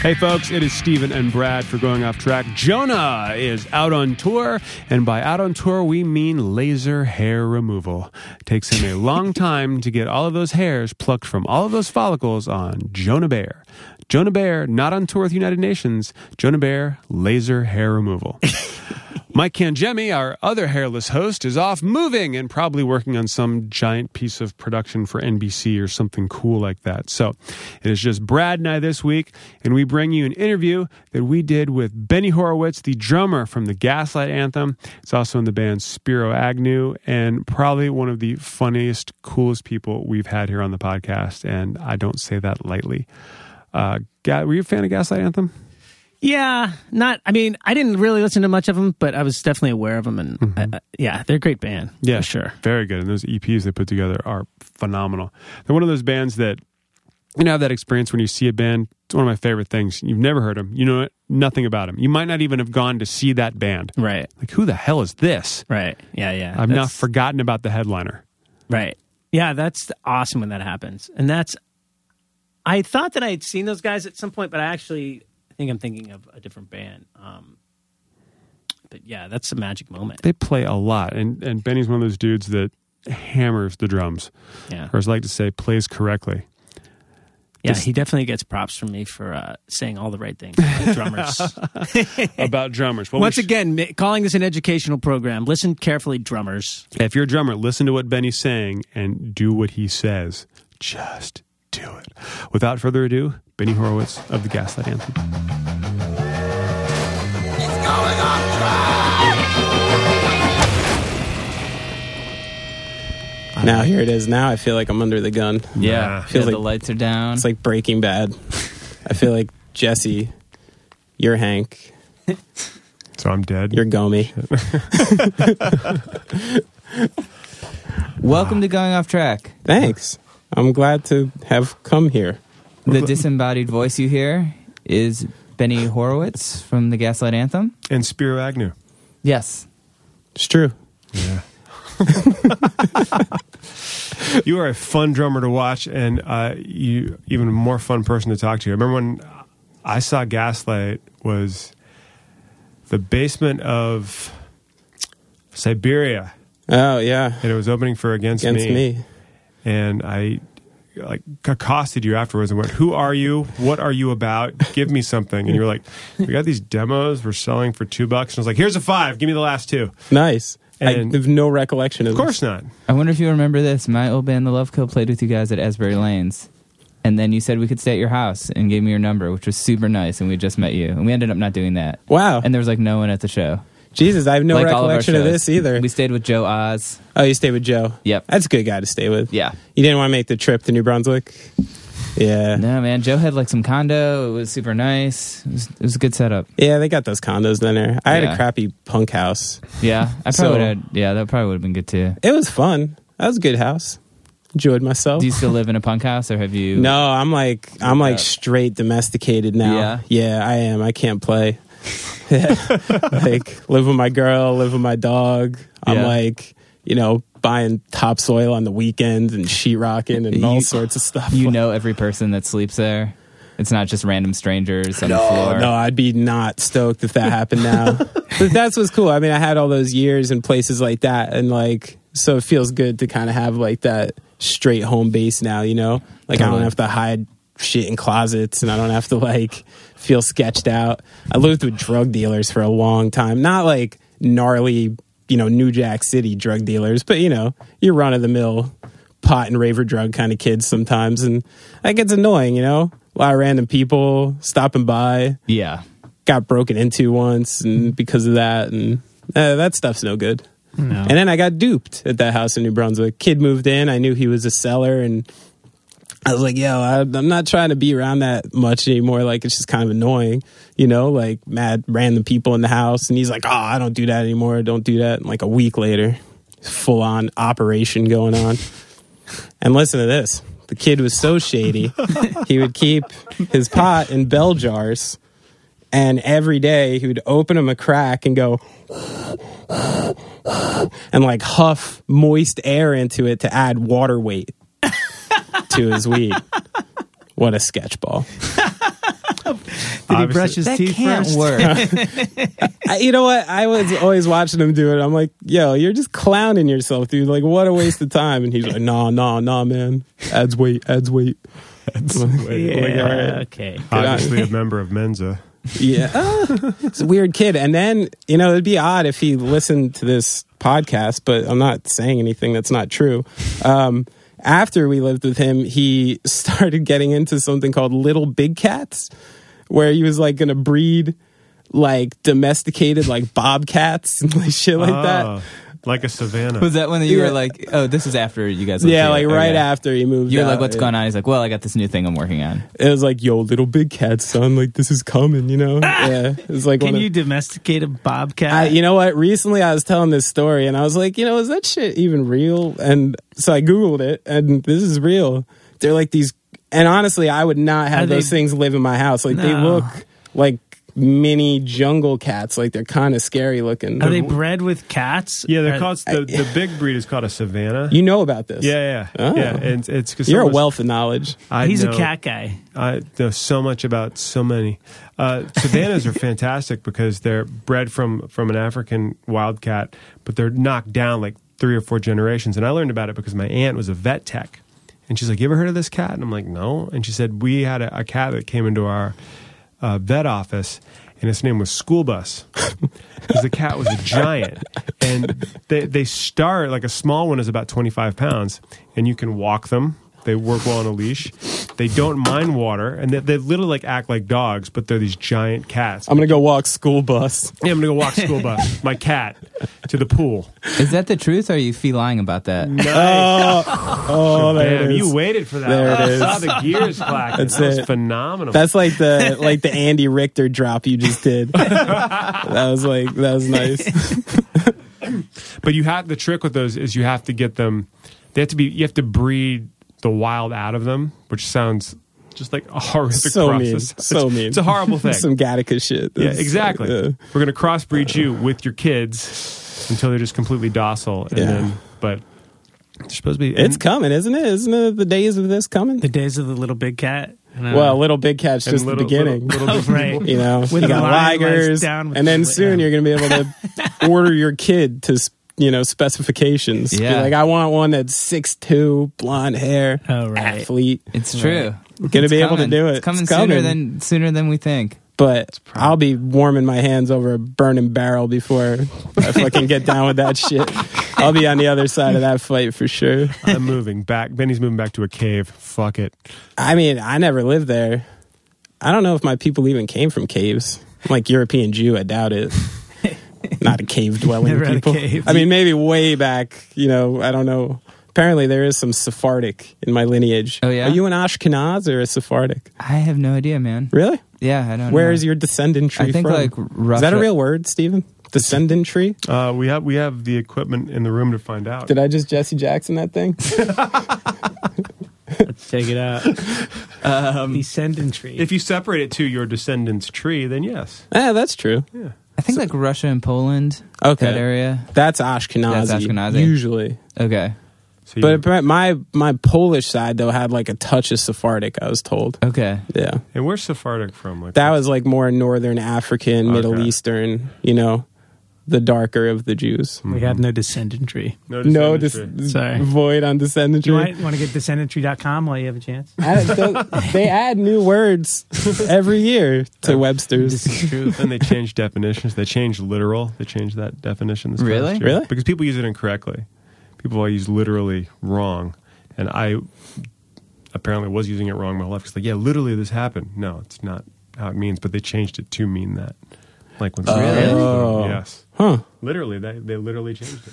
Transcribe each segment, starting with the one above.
Hey, folks, it is Steven and Brad for Going Off Track. Jonah is out on tour, and by out on tour, we mean laser hair removal. It takes him a long time to get all of those hairs plucked from all of those follicles on Jonah Bayer. Jonah Bayer, not on tour with United Nations. Jonah Bayer, laser hair removal. Mike Kangemi, our other hairless host, is off moving and probably working on some giant piece of production for NBC or something cool like that. So it is just Brad and I this week, and we bring you an interview that we did with Benny Horowitz, the drummer from the Gaslight Anthem. It's also in the band Spiro Agnew, and probably one of the funniest, coolest people we've had here on the podcast. And I don't say that lightly. Uh, were you a fan of Gaslight Anthem? Yeah, not. I mean, I didn't really listen to much of them, but I was definitely aware of them, and mm-hmm. uh, yeah, they're a great band. Yeah, sure, very good. And those EPs they put together are phenomenal. They're one of those bands that you know have that experience when you see a band. It's one of my favorite things. You've never heard them. You know nothing about them. You might not even have gone to see that band. Right. Like who the hell is this? Right. Yeah. Yeah. I've now forgotten about the headliner. Right. Yeah, that's awesome when that happens, and that's. I thought that I had seen those guys at some point, but I actually think I'm thinking of a different band. Um, but yeah, that's a magic moment. They play a lot, and and Benny's one of those dudes that hammers the drums. Yeah, or as I like to say, plays correctly. Yeah, he definitely gets props from me for uh, saying all the right things about drummers. about drummers. Well, Once sh- again, calling this an educational program. Listen carefully, drummers. If you're a drummer, listen to what Benny's saying and do what he says. Just do it. Without further ado, Benny Horowitz of the Gaslight Anthem. It's going on Now here it is. Now I feel like I'm under the gun. Yeah, feels yeah, like the lights are down. It's like Breaking Bad. I feel like Jesse, you're Hank. So I'm dead. You're Gomi. Welcome to Going Off Track. Thanks. I'm glad to have come here. The disembodied voice you hear is Benny Horowitz from the Gaslight Anthem. And Spiro Agnew. Yes. It's true. Yeah. you are a fun drummer to watch, and uh, you even a more fun person to talk to. I remember when I saw Gaslight was the basement of Siberia. Oh yeah, and it was opening for Against, Against Me. me and I like accosted you afterwards and went, "Who are you? What are you about? Give me something." And you were like, "We got these demos. We're selling for two bucks." And I was like, "Here's a five. Give me the last two. Nice. And I have no recollection of. Of course this. not. I wonder if you remember this. My old band, The Love Kill, played with you guys at Asbury Lanes. And then you said we could stay at your house and gave me your number, which was super nice. And we just met you. And we ended up not doing that. Wow. And there was like no one at the show. Jesus, I have no like recollection of, of, this either. We stayed with Joe Oz. Oh, you stayed with Joe? Yep. That's a good guy to stay with. Yeah. You didn't want to make the trip to New Brunswick? Yeah. No, man. Joe had like some condo. It was super nice. It was, it was a good setup. Yeah, they got those condos down there. I yeah. had a crappy punk house. Yeah. I probably so, would have, yeah, that probably would have been good too. It was fun. That was a good house. Enjoyed myself. Do you still live in a punk house or have you? No, I'm like, I'm like uh, straight domesticated now. Yeah. Yeah, I am. I can't play. like live with my girl, live with my dog. I'm yeah. like, you know, buying topsoil on the weekends and sheetrocking and you, all sorts of stuff. You know every person that sleeps there. It's not just random strangers on no, the floor. No, I'd be not stoked if that happened now. but that's what's cool. I mean, I had all those years in places like that, and like, so it feels good to kind of have like that straight home base now. You know, like totally. I don't have to hide shit in closets, and I don't have to like feel sketched out. I lived with drug dealers for a long time. Not like gnarly, you know, New Jack City drug dealers, but you know, your run of the mill pot and raver drug kind of kids sometimes. And that gets annoying, you know? A lot of random people stopping by. Yeah. Got broken into once and because of that and uh, that stuff's no good. No. And then I got duped at that house in New Brunswick. Kid moved in. I knew he was a seller and I was like, yo, I, am not trying to be around that much anymore. Like, it's just kind of annoying, you know, like mad random people in the house. And he's like, oh, I don't do that anymore. Don't do that. And like a week later, full on operation going on. and listen to this the kid was so shady. he would keep his pot in bell jars. And every day he would open them a crack and go, and like huff moist air into it to add water weight to his weed. What a sketchball. Did he Obviously- brush his That teeth can't first? work. I, you know what? I was always watching him do it. I'm like, yo, you're just clowning yourself, dude. Like, what a waste of time. And he's like, nah, nah, nah, man. Adds weight, adds weight. Adds weight. Yeah, Like, all right. okay. Obviously, a member of Mensa. Yeah. Ah, it's a weird kid. And then, you know, it'd be odd if he listened to this podcast, but I'm not saying anything that's not true. Um, after we lived with him, he started getting into something called little big cats, where he was like going to breed like domesticated like bobcats and like shit like that. Oh. Ah, Like a savannah. Was that when you Yeah. were like, oh, this is after you guys? Yeah, here. like right Okay. after he moved. You were like, what's yeah. going on? He's like, well, I got this new thing I'm working on. It was like, yo, little big cat, son. Like this is coming, you know. yeah, it's like Can one of- you domesticate a bobcat? I, you know what? Recently, I was telling this story, and I was like, you know, is that shit even real? And so I googled it, and this is real. They're like these, and honestly, I would not have Are they- those things live in my house. Like they look like mini jungle cats. Like they're kind of scary looking. Are they bred with cats? yeah, they're Are- called the, the big breed is called a savannah. You know about this? yeah, yeah, Oh. yeah. And it's because You're a wealth of knowledge. I He's know, a cat guy. I know so much about so many. Uh, Savannahs are fantastic because they're bred from from an African wildcat, but they're knocked down like three or four generations. And I learned about it because my aunt was a vet tech, and she's like, "You ever heard of this cat?" And I'm like, "No." And she said we had a, a cat that came into our uh, vet office, and its name was School Bus because the cat was a giant. And they they start like a small one is about 25 pounds, and you can walk them. They work well on a leash. They don't mind water, and they, they literally like act like dogs, but they're these giant cats. I'm gonna go walk school bus. Yeah, I'm gonna go walk school bus, my cat, to the pool. Is that the truth? Or are you fee lying about that? Oh, oh, there Damn, it is. you waited for that. There it I is. saw the gears clacking. That's that was it. phenomenal. That's like the like the Andy Richter drop you just did. that was like that was nice. But you have the trick with those is you have to get them. They have to be. You have to breed the wild out of them, which sounds just like a horrific So process. mean. It's- So mean. It's a horrible thing. Some Gattaca shit. yeah, That's- exactly. yeah. We're gonna crossbreed you with your kids until they're just completely docile, and Yeah. then but they're supposed to be. It's coming, isn't it? Isn't it the days of this coming? The days of the little big cat. And, uh, Well, Little Big Cat's just little- the beginning. little- little right. you know, When you got ligers, down with and then the- soon yeah. you're going to be able to order your kid to, s- you know, specifications. Be Yeah. like I want one that's six two, blonde hair, Oh, right. athlete. It's true. Going to be able to do it. It's coming It's sooner than sooner than we think. But I'll be warming my hands over a burning barrel before I fucking get down with that shit. I'll be on the other side of that fight for sure. I'm moving back. Benny's moving back to a cave. Fuck it. I mean, I never lived there. I don't know if my people even came from caves. I'm like European Jew, I doubt it. Not a cave dwelling Never had a people. cave. I mean, maybe way back, you know, I don't know. Apparently, there is some Sephardic in my lineage. Oh, yeah? Are you an Ashkenaz or a Sephardic? I have no idea, man. Really? Yeah, I don't. Where know. is your descendant tree I think from? like Russia. is that a real word, Stephen? Descendant tree? Uh, we have we have the equipment in the room to find out. Did I just Jesse Jackson that thing? Let's check it out. Um, Descendant tree. if you separate it to your descendant's tree, then yes. Ah, that's true. I think like Russia and Poland. Okay. That area. That's Ashkenazi. That's Ashkenazi. Usually. Okay. So you- But my my Polish side though had like a touch of Sephardic. I was told. Okay. Yeah, and where's Sephardic from? Like that was like more Northern African, Middle Okay. Eastern. You know, the darker of the Jews. we have no descendant tree. no, No, descendant dis- Sorry. void on Do descendantry. you want, want to get descendanttree.com while you have a chance? I don't- they add new words every year to Webster's. This is true. Then they changed definitions. They changed literal. They changed that definition. This Really? year. Really? Because people use it incorrectly. People all use literally wrong, and I apparently was using it wrong my whole life. It's like, yeah, literally this happened. No, it's not how it means. But they changed it to mean that. Like when someone Really? says literal, Oh. yes, Huh. literally they they literally changed it.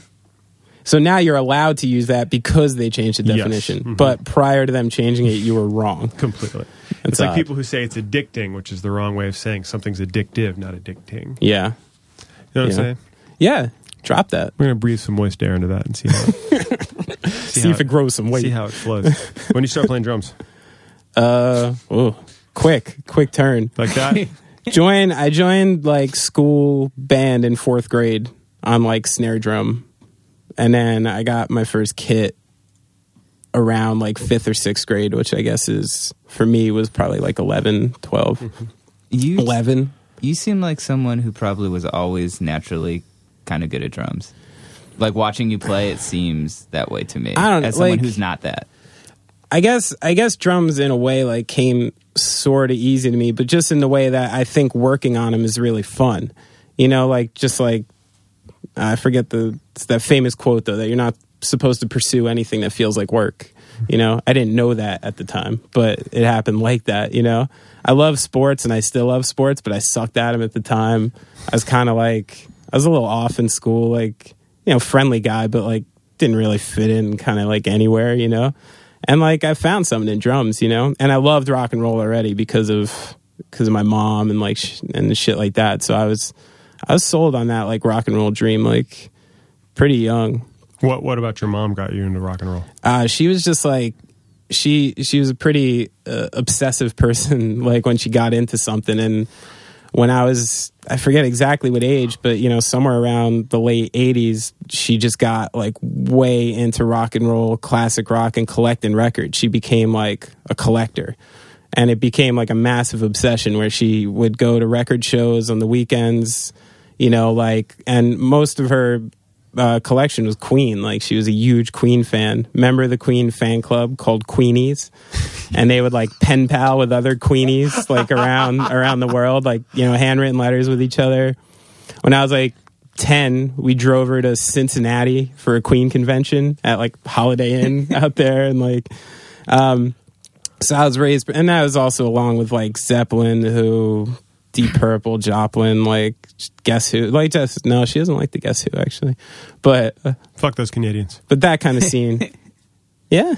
So now you're allowed to use that because they changed the Yes. definition. Mhm. But prior to them changing it, you were wrong. Completely. That's it's like odd. people who say it's addicting, which is the wrong way of saying something's addictive, not addicting. Yeah. You know what I'm Yeah. saying? Yeah. Drop that. We're gonna breathe some moist air into that and see how See, how if it grows some weight. see how it flows. when you start playing drums Uh, oh, quick, quick turn. like that, Join. I joined like school band in fourth grade on like snare drum, and then I got my first kit around like fifth or sixth grade, which I guess is for me was probably like 11, 12. Mm-hmm. You 11. you seem like someone who probably was always naturally kind of good at drums. Like watching you play, it seems that way to me. I don't know, as someone like- who's not that. I guess I guess drums in a way like came sort of easy to me, but just in the way that I think working on them is really fun. You know, like just like I forget the that famous quote though that you're not supposed to pursue anything that feels like work. You know, I didn't know that at the time, but it happened like that. You know, I love sports and I still love sports, but I sucked at them at the time. I was kind of like I was a little off in school, like you know, friendly guy, but like didn't really fit in kind of like anywhere. You know, and like I found something in drums, you know, and I loved rock and roll already because of because of my mom and like sh- and shit like that. So I was I was sold on that like rock and roll dream like pretty young. What What about your mom got you into rock and roll? Uh, she was just like she she was a pretty uh, obsessive person like when she got into something and when I was I forget exactly what age but you know somewhere around the late 80s she just got like way into rock and roll classic rock and collecting records. She became like a collector. And it became like a massive obsession where she would go to record shows on the weekends you know like and most of her uh, collection was Queen. Like she was a huge Queen fan. Member of the Queen fan club called Queenies, and they would like pen pal with other Queenies like around around the world, like you know handwritten letters with each other. When I was like ten, we drove her to Cincinnati for a Queen convention at like Holiday Inn out there, and like. Um, so I was raised, and that was also along with like Zeppelin, who Deep Purple, Joplin, like Guess Who, like just no, she doesn't like the Guess Who actually, but uh, Fuck those Canadians. but that kind of scene, yeah.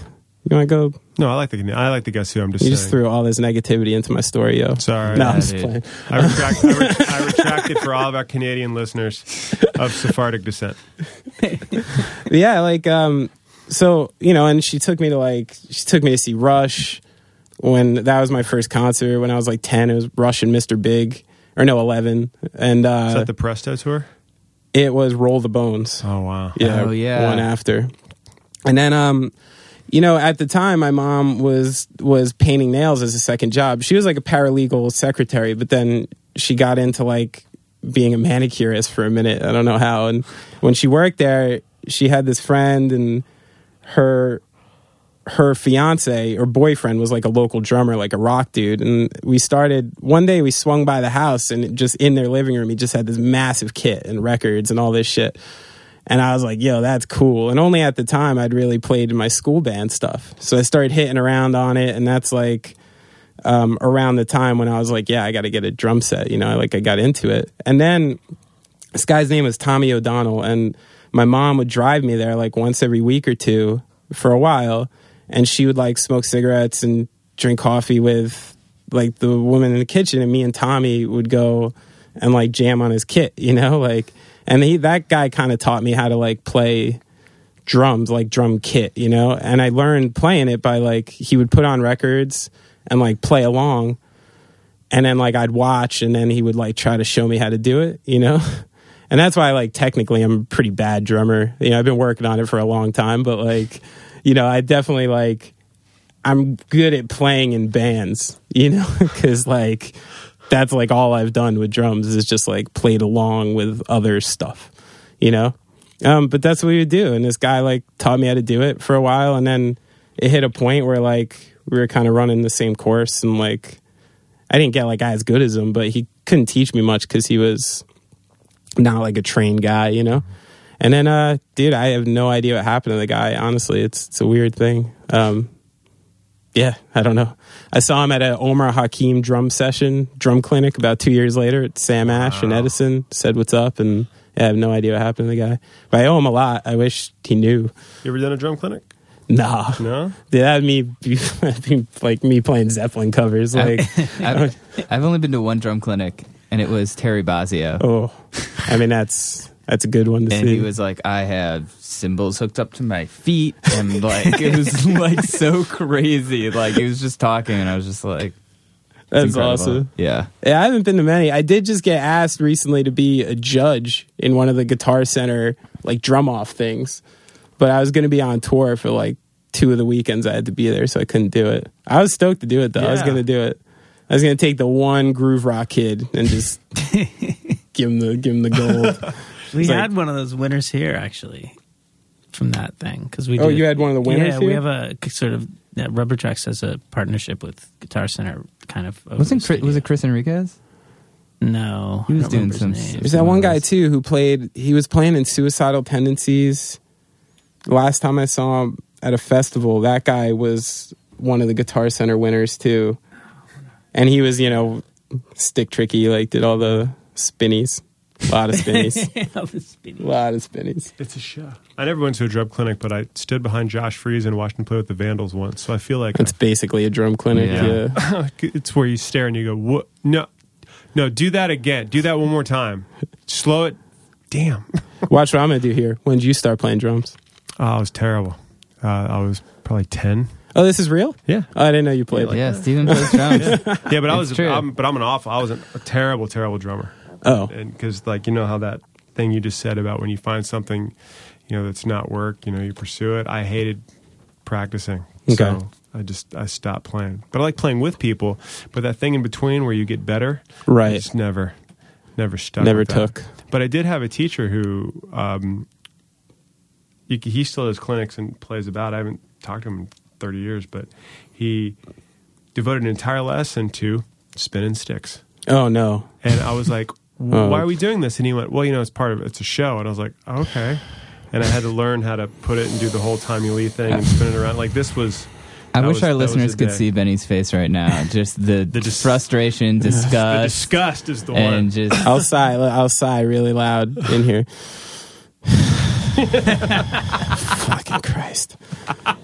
You want to go? No, I like the I like the Guess Who. I'm just You saying. just threw all this negativity into my story, yo. Sorry. no, I'm just playing. I retract, I, ret- I retract it for all of our Canadian listeners of Sephardic descent. Yeah, like um, so you know, and she took me to like she took me to see Rush when that was my first concert when I was like ten. It was Rush and Mr. Big, or no, eleven, and Is uh, that the Presto tour? it was Roll the Bones. Oh wow. yeah, Oh, yeah. one after. And then um you know, at the time my mom was was painting nails as a second job. She was like a paralegal secretary, but then she got into like being a manicurist for a minute. I don't know how. And when she worked there, she had this friend and her her fiance or boyfriend was like a local drummer, like a rock dude. And we started one day we swung by the house and just in their living room, he just had this massive kit and records and all this shit. And I was like, yo, that's cool. And only at the time I'd really played in my school band stuff. So I started hitting around on it. And that's like um, around the time when I was like, yeah, I got to get a drum set. You know, like I got into it. And then this guy's name was Tommy O'Donnell. And my mom would drive me there like once every week or two for a while. And she would like smoke cigarettes and drink coffee with like the woman in the kitchen. And me and Tommy would go and like jam on his kit, you know, like, and he, that guy kind of taught me how to like play drums, like drum kit, you know, and I learned playing it by like, he would put on records and like play along. And then like I'd watch and then he would like try to show me how to do it, you know? And that's why like technically I'm a pretty bad drummer. You know, I've been working on it for a long time, but like, you know, I definitely like I'm good at playing in bands, you know, cuz like that's like all I've done with drums is just like played along with other stuff, you know? Um, but that's what we would do. And this guy like taught me how to do it for a while. And then it hit a point where like we were kind of running the same course and like I didn't get like as good as him, but he couldn't teach me much because he was not like a trained guy, you know? And then, uh, dude, I have no idea what happened to the guy. Honestly, it's, it's a weird thing. Um, yeah, I don't know. I saw him at an Omar Hakim drum session, drum clinic about two years later at Sam Ash and Edison. Said what's up, and yeah, I have no idea what happened to the guy. But I owe him a lot. I wish he knew. You ever done a drum clinic? Nah, No. Dude, that'd me be, be like me playing Zeppelin covers. Like, I've, I've only been to one drum clinic, and it was Terry Bozzio. oh, I mean that's that's a good one to and see. he was like, I have cymbals hooked up to my feet, and like it was like so crazy. Like he was just talking, and I was just like, that's incredible. awesome. Yeah, Yeah, I haven't been to many. I did just get asked recently to be a judge in one of the Guitar Center like drum off things, but I was going to be on tour for like two of the weekends I had to be there, so I couldn't do it. I was stoked to do it though. I was going to do it, I was gonna take the one groove rock kid and just give him the give him the gold. We It's like- had one of those winners here actually from that thing because we. Oh, did- you had one of the winners Yeah, we have a sort of yeah, Rubber Tracks has a partnership with Guitar Center, kind of. Wasn't Chris, was it Chris Enriquez? No, He was doing some- name. There's that one guy too who played. He was playing in Suicidal Tendencies. Last time I saw him at a festival, that guy was one of the Guitar Center winners too, and he was you know stick tricky, like did all the spinnies, a lot of spinnies, I was spinning. a lot of spinnies. It's a show. I never went to a drum clinic, but I stood behind Josh Freese and watched him play with the Vandals once. So I feel like It's basically a drum clinic. Yeah. Yeah. it's where you stare and you go, "What? No, no, do that again. Do that one more time. Slow it. Damn. Watch what I'm gonna do here. When did you start playing drums? Oh, I was terrible. Uh, I was probably ten. Oh, this is real. Yeah, Oh, I didn't know you played. like yeah, Steven plays drums. yeah, but I was. I'm, but I'm an awful. I was a terrible, terrible drummer. Oh, and because like you know how that thing you just said about when you find something you know that's not work you know you pursue it i hated practicing Okay. so i just i stopped playing but i like playing with people but that thing in between where you get better right. It's never never stuck Never with that. took. but i did have a teacher who um he, he still does clinics and plays about i haven't talked to him in 30 years but he devoted an entire lesson to spinning sticks Oh no. and I was like. "Why are oh. we doing this?" And he went, "Well, you know, it's part of it's a show." And I was like, "Okay." And I had to learn how to put it and do the whole Tommy Lee thing and spin it around. Like this was. I wish was- our listeners could day. see Benny's face right now. Just the, The dis- frustration, The disgust, disgust is the one. and just I'll sigh. I'll sigh really loud in here. Fucking Christ! I,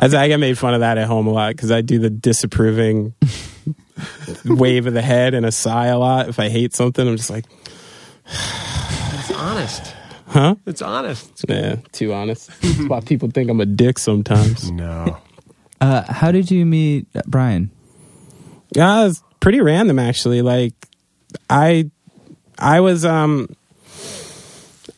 I get made fun of that at home a lot because I do the disapproving wave of the head and a sigh a lot. If I hate something, I'm just like, It's honest. huh? It's honest. Yeah, too honest. That's why people think I'm a dick sometimes. No. uh, how did you meet Brian? Yeah, it's pretty random actually. Like I I was um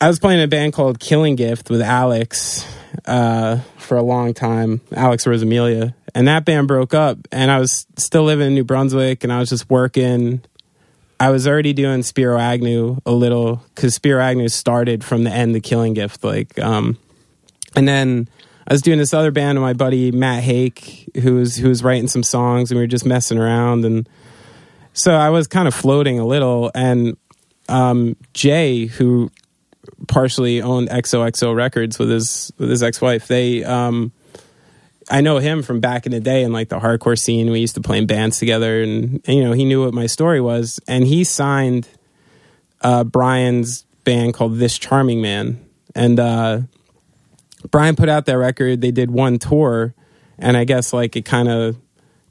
I was playing in a band called Killing Gift with Alex uh for a long time, Alex Rosamilia. And that band broke up and I was still living in New Brunswick and I was just working I was already doing Spiro Agnew a little because Spiro Agnew started from the end of Killing Gift, like, um, and then I was doing this other band with my buddy Matt Hake, who was who was writing some songs, and we were just messing around, and so I was kind of floating a little, and um, Jay, who partially owned XOXO Records with his with his ex wife, they. Um, I know him from back in the day in like the hardcore scene. We used to play in bands together, and, and you know he knew what my story was, and he signed uh, Brian's band called This Charming Man, and uh, Brian put out that record. They did one tour, and I guess like it kind of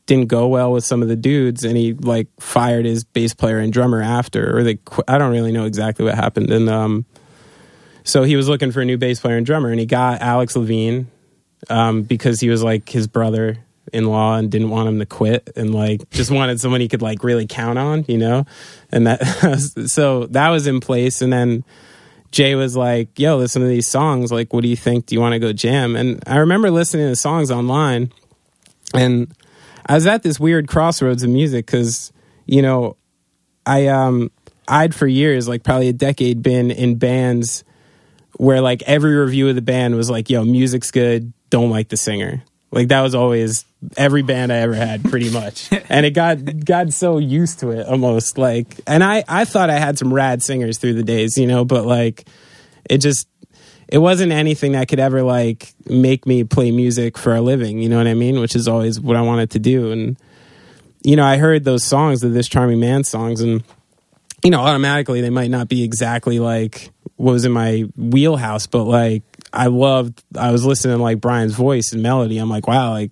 didn't go well with some of the dudes, and he like fired his bass player and drummer after, or they qu- I don't really know exactly what happened, and um, so he was looking for a new bass player and drummer, and he got Alex Levine um, because he was like his brother in law and didn't want him to quit and like just wanted someone he could like really count on, you know? And that, so that was in place. And then Jay was like, yo, listen to these songs. Like, what do you think? Do you want to go jam? And I remember listening to songs online and I was at this weird crossroads of music because, you know, I, um, I'd for years, like probably a decade, been in bands where like every review of the band was like, yo, music's good, don't like the singer. Like that was always every band I ever had pretty much. and it got got so used to it almost like and I I thought I had some rad singers through the days, you know, but like it just it wasn't anything that could ever like make me play music for a living, you know what I mean? Which is always what I wanted to do and you know, I heard those songs of this charming man songs and you know, automatically they might not be exactly like what was in my wheelhouse, but like I loved I was listening to like Brian's voice and melody. I'm like, wow, like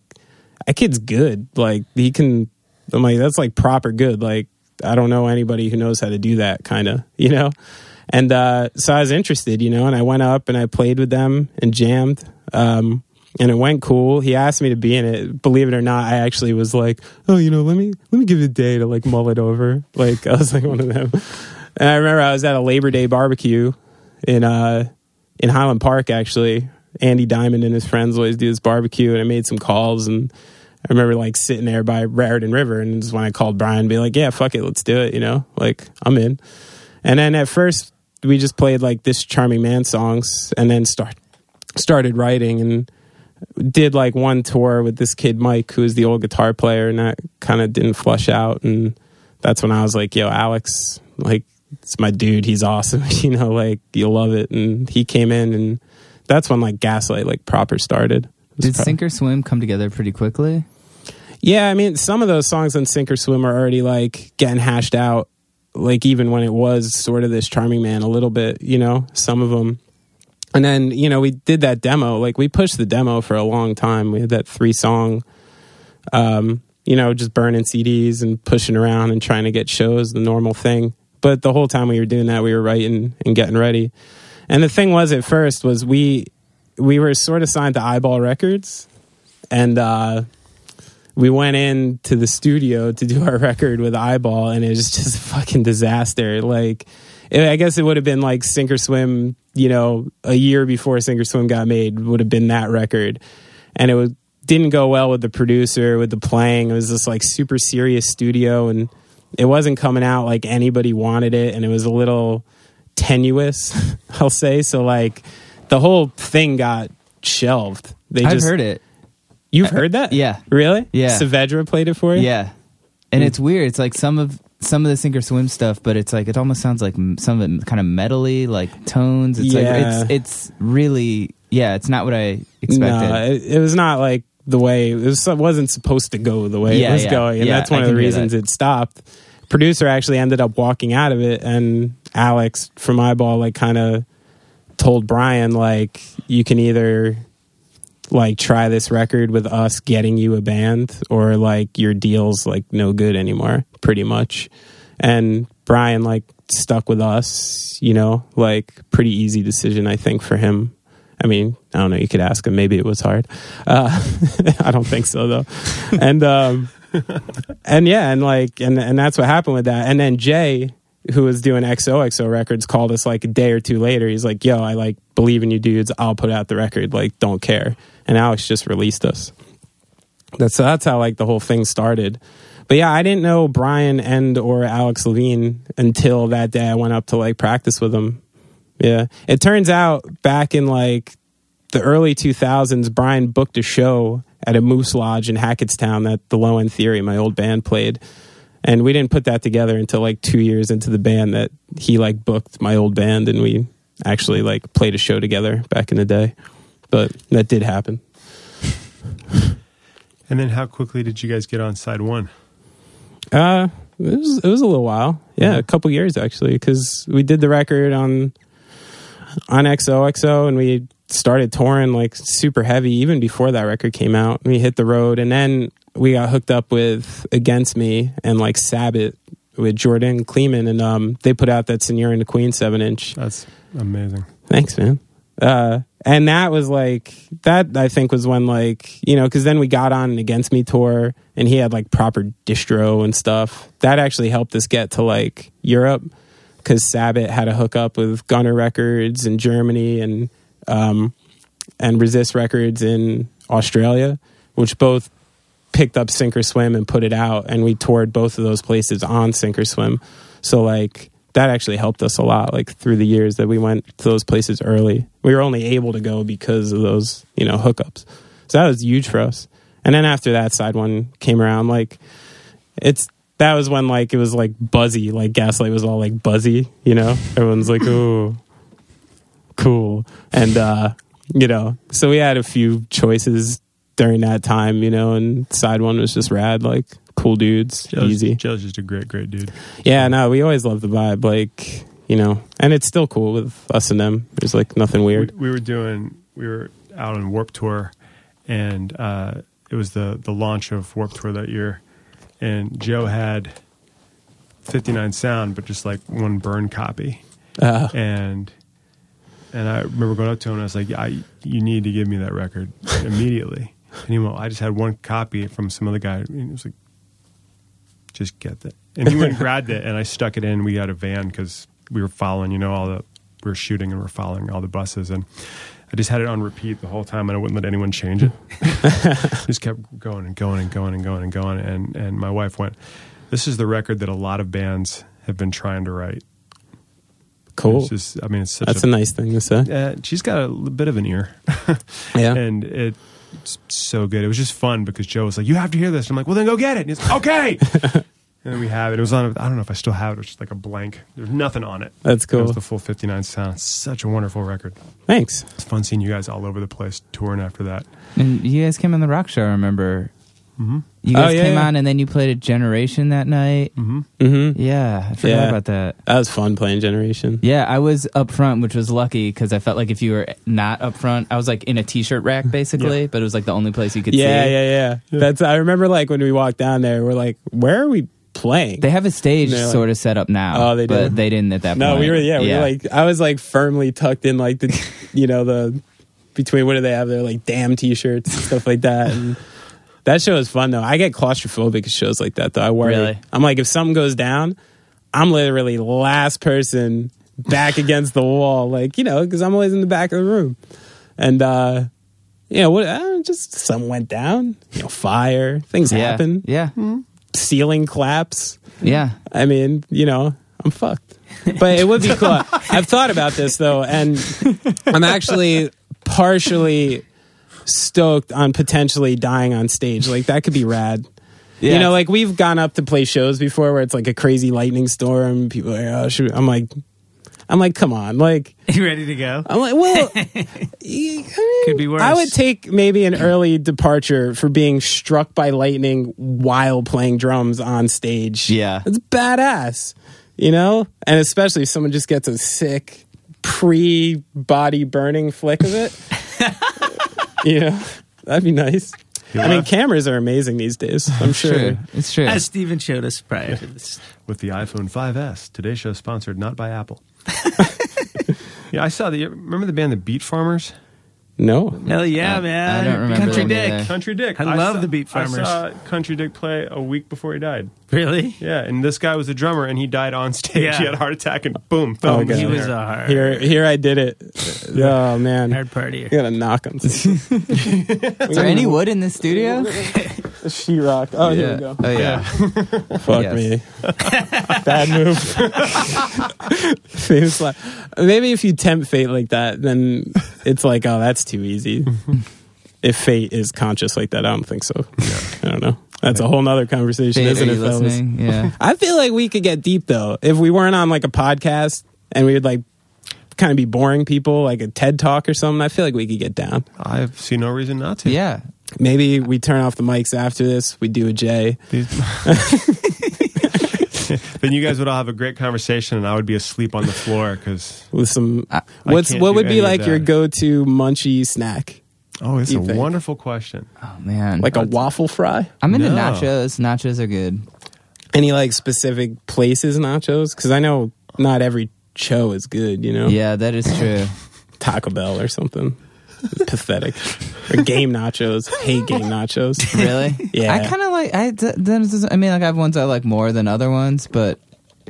that kid's good. Like he can I'm like, that's like proper good. Like I don't know anybody who knows how to do that kind of, you know? And uh so I was interested, you know, and I went up and I played with them and jammed. Um and it went cool. He asked me to be in it. Believe it or not, I actually was like, "Oh, you know, let me let me give it a day to like mull it over." Like I was like one of them. And I remember I was at a Labor Day barbecue in uh in Highland Park actually. Andy Diamond and his friends always do this barbecue and I made some calls and I remember like sitting there by Raritan River, and is when I called Brian, be like, "Yeah, fuck it, let's do it." You know, like I'm in. And then at first we just played like this charming man songs, and then start started writing and did like one tour with this kid Mike, who was the old guitar player, and that kind of didn't flush out. And that's when I was like, "Yo, Alex, like it's my dude. He's awesome. you know, like you'll love it." And he came in, and that's when like Gaslight like proper started. Did Sink or Swim come together pretty quickly? Yeah, I mean, some of those songs on Sink or Swim are already like getting hashed out. Like even when it was sort of this charming man, a little bit, you know, some of them. And then you know we did that demo. Like we pushed the demo for a long time. We had that three song, um, you know, just burning CDs and pushing around and trying to get shows, the normal thing. But the whole time we were doing that, we were writing and getting ready. And the thing was, at first, was we we were sort of signed to Eyeball Records, and uh, we went in to the studio to do our record with Eyeball, and it was just a fucking disaster. Like, I guess it would have been like Sink or Swim, you know, a year before Sink or Swim got made would have been that record, and it was, didn't go well with the producer, with the playing. It was this like super serious studio, and it wasn't coming out like anybody wanted it, and it was a little tenuous, I'll say. So like, the whole thing got shelved. They I've just heard it. You've heard that? yeah. Really? Yeah. Saavedra played it for you? Yeah, and Mm. it's weird. It's like some of some of the Sink or Swim stuff, but it's like it almost sounds like some of it kind of metally, like tones. It's Yeah. like it's it's really yeah. It's not what I expected. No, it, it was not like the way it, was, wasn't supposed to go the way Yeah, it was yeah. going, and Yeah, that's one I of the reasons it stopped. Producer actually ended up walking out of it, and Alex from Eyeball like kind of told Brian like you can either like try this record with us getting you a band or like your deal's like no good anymore pretty much. And brian like stuck with us you know? Like pretty easy decision i think for him. I mean i don't know you could ask him maybe it was hard. Uh, i don't think so though. And um and yeah and like and and that's what happened with that and then jay who was doing XOXO records called us like a day or two later. He's like, "Yo, I like believe in you dudes. I'll put out the record. Like, don't care." And Alex just released us. That's so that's how like the whole thing started. But yeah, I didn't know Brian and or Alex Levine until that day I went up to like practice with them. Yeah. It turns out back in like the early 2000s, Brian booked a show at a Moose Lodge in Hackettstown that the Low End Theory, my old band, played. And we didn't put that together until like two years into the band that he like booked my old band and we actually like played a show together back in the day. But that did happen. And then how quickly did you guys get on side one? Uh, it was it was a little while. Yeah, a couple years actually, because we did the record on on XOXO, and we started touring like super heavy even before that record came out. We hit the road, and then we got hooked up with Against Me and like Sabot with Jordan Kleeman, and um, they put out that Señor and the Queen seven inch. That's amazing. Thanks, man. Uh, and that was like that. I think was when like you know because then we got on an Against Me tour, and he had like proper distro and stuff. That actually helped us get to like Europe because Sabot had a hookup with Gunner Records in Germany and um, and Resist Records in Australia, which both picked up Sink or Swim and put it out, and we toured both of those places on Sink or Swim. So like that actually helped us a lot, like through the years that we went to those places early. We were only able to go because of those, you know, hookups. So that was huge for us. And then after that side one came around, like it's that was when like it was like buzzy, like Gaslight was all like buzzy, you know? Everyone's like, oh cool. And uh, you know, so we had a few choices during that time, you know, and side one was just rad, like cool dudes, Joe's, easy. Joe's just a great, great dude. Yeah, no, we always love the vibe, like you know, and it's still cool with us and them. There's like nothing We, weird. we were doing, we were out on Warp Tour, and uh, it was the the launch of Warp Tour that year, and Joe had 59 sound, but just like one burn copy, Uh, and and I remember going up to him and I was like, I, "You need to give me that record immediately." And he went, "I just had one copy from some other guy." And he was like, "Just get that." And he went and grabbed it, and I stuck it in. We got a van because we were following, you know, all the we were shooting and we are following all the buses, and I just had it on repeat the whole time, and I wouldn't let anyone change it. just kept going and going and going and going and going. And and my wife went, "This is the record that a lot of bands have been trying to write." Cool. It's just, I mean, it's such That's a a nice thing to say. uh, she's got a bit of an ear. Yeah. and it, it's so good. It was just fun because Joe was like, "You have to hear this." I'm like, "Well, then go get it." And he's like, "Okay." and then we have it. It was on. I don't know if I still have it. It was just like a blank. There's nothing on it. That's cool. It cool. was the full 59 sound. It's such a wonderful record. Thanks. It's fun seeing you guys all over the place touring after that. And you guys came on the rock show. I remember. Mhm. You guys Oh, yeah, came yeah. on, and then you played a Generation that night. Mm-hmm. Mm-hmm. Yeah, I forgot Yeah. about that. That was fun playing Generation. Yeah, I was up front, which was lucky because I felt like if you were not up front, I was like in a t-shirt rack basically, but it was like the only place you could Yeah, see. yeah, yeah, yeah. That's. I remember like when we walked down there, we're like, "Where are we playing?" They have a stage like- sort of set up now. Oh, they did. but they didn't at that no, point. No, we were. Yeah, we were like. I was like firmly tucked in, like the, you know, the between what do they have there, like damn t-shirts and stuff like that. And that show is fun though. I get claustrophobic at shows like that though. I worry. Really? I'm like, if something goes down, I'm literally last person back against the wall, like you know, because I'm always in the back of the room, and uh you know what? Uh, just something went down. You know, fire. Things yeah, happen. yeah, Ceiling collapse. yeah. I mean, you know, I'm fucked. But it would be cool. I've thought about this though, and I'm actually partially stoked on potentially dying on stage. Like that could be rad. Yeah. You know, like we've gone up to play shows before where it's like a crazy lightning storm. People are like, oh, shoot. I'm like, I'm like, come on, like. You ready to go? I'm like, well, I mean, Could be worse. I would take maybe an early departure for being struck by lightning while playing drums on stage. Yeah. It's badass, you know? And especially if someone just gets a sick pre body burning flick of it. you know, that'd be nice. I mean, cameras are amazing these days. I'm sure. True. It's true. As Steven showed us prior to this. With the iPhone 5S. Today's show is sponsored not by Apple. yeah, I saw the. Remember the band The Beat Farmers? No. Hell yeah, I- man. I don't remember Country them Dick. either. Country Dick. I love saw- the Beat Farmers. I saw Country Dick play a week before he died. Really? Yeah, and this guy was a drummer, and he died on stage. Yeah. He had a heart attack, and boom, fell Oh, in his God. He was a hard, Here, here I did it. Oh, man. hard partier. I gotta knock him. Is there any wood in the studio? Sheetrock. Oh, here we go. Oh yeah. Fuck Yes. me. Bad move. Famous la- Maybe if you tempt fate like that, then it's like, oh, that's too easy. if fate is conscious like that, I don't think so. I don't know. That's a whole nother conversation, Dave, isn't are it, you fellas? listening? Yeah. I feel like we could get deep though if we weren't on like a podcast and we would like kind of be boring people, like a TED talk or something. I feel like we could get down. I see no reason not to. Yeah. Maybe we turn off the mics after this. We do a J. These- then you guys would all have a great conversation, and I would be asleep on the floor because. with some. I- I what's can't what would be like your go-to munchy snack? Oh, it's a think? wonderful question. Oh man. Like a waffle fry? I'm into No. nachos. Nachos are good. Any like specific places nachos? Because I know not every show is good. You know, Yeah, that is true. Taco Bell or something. Pathetic. Or game nachos. Hate game nachos. Really? Yeah. I kind of like. I. th- that- I mean, like I have ones I like more than other ones, but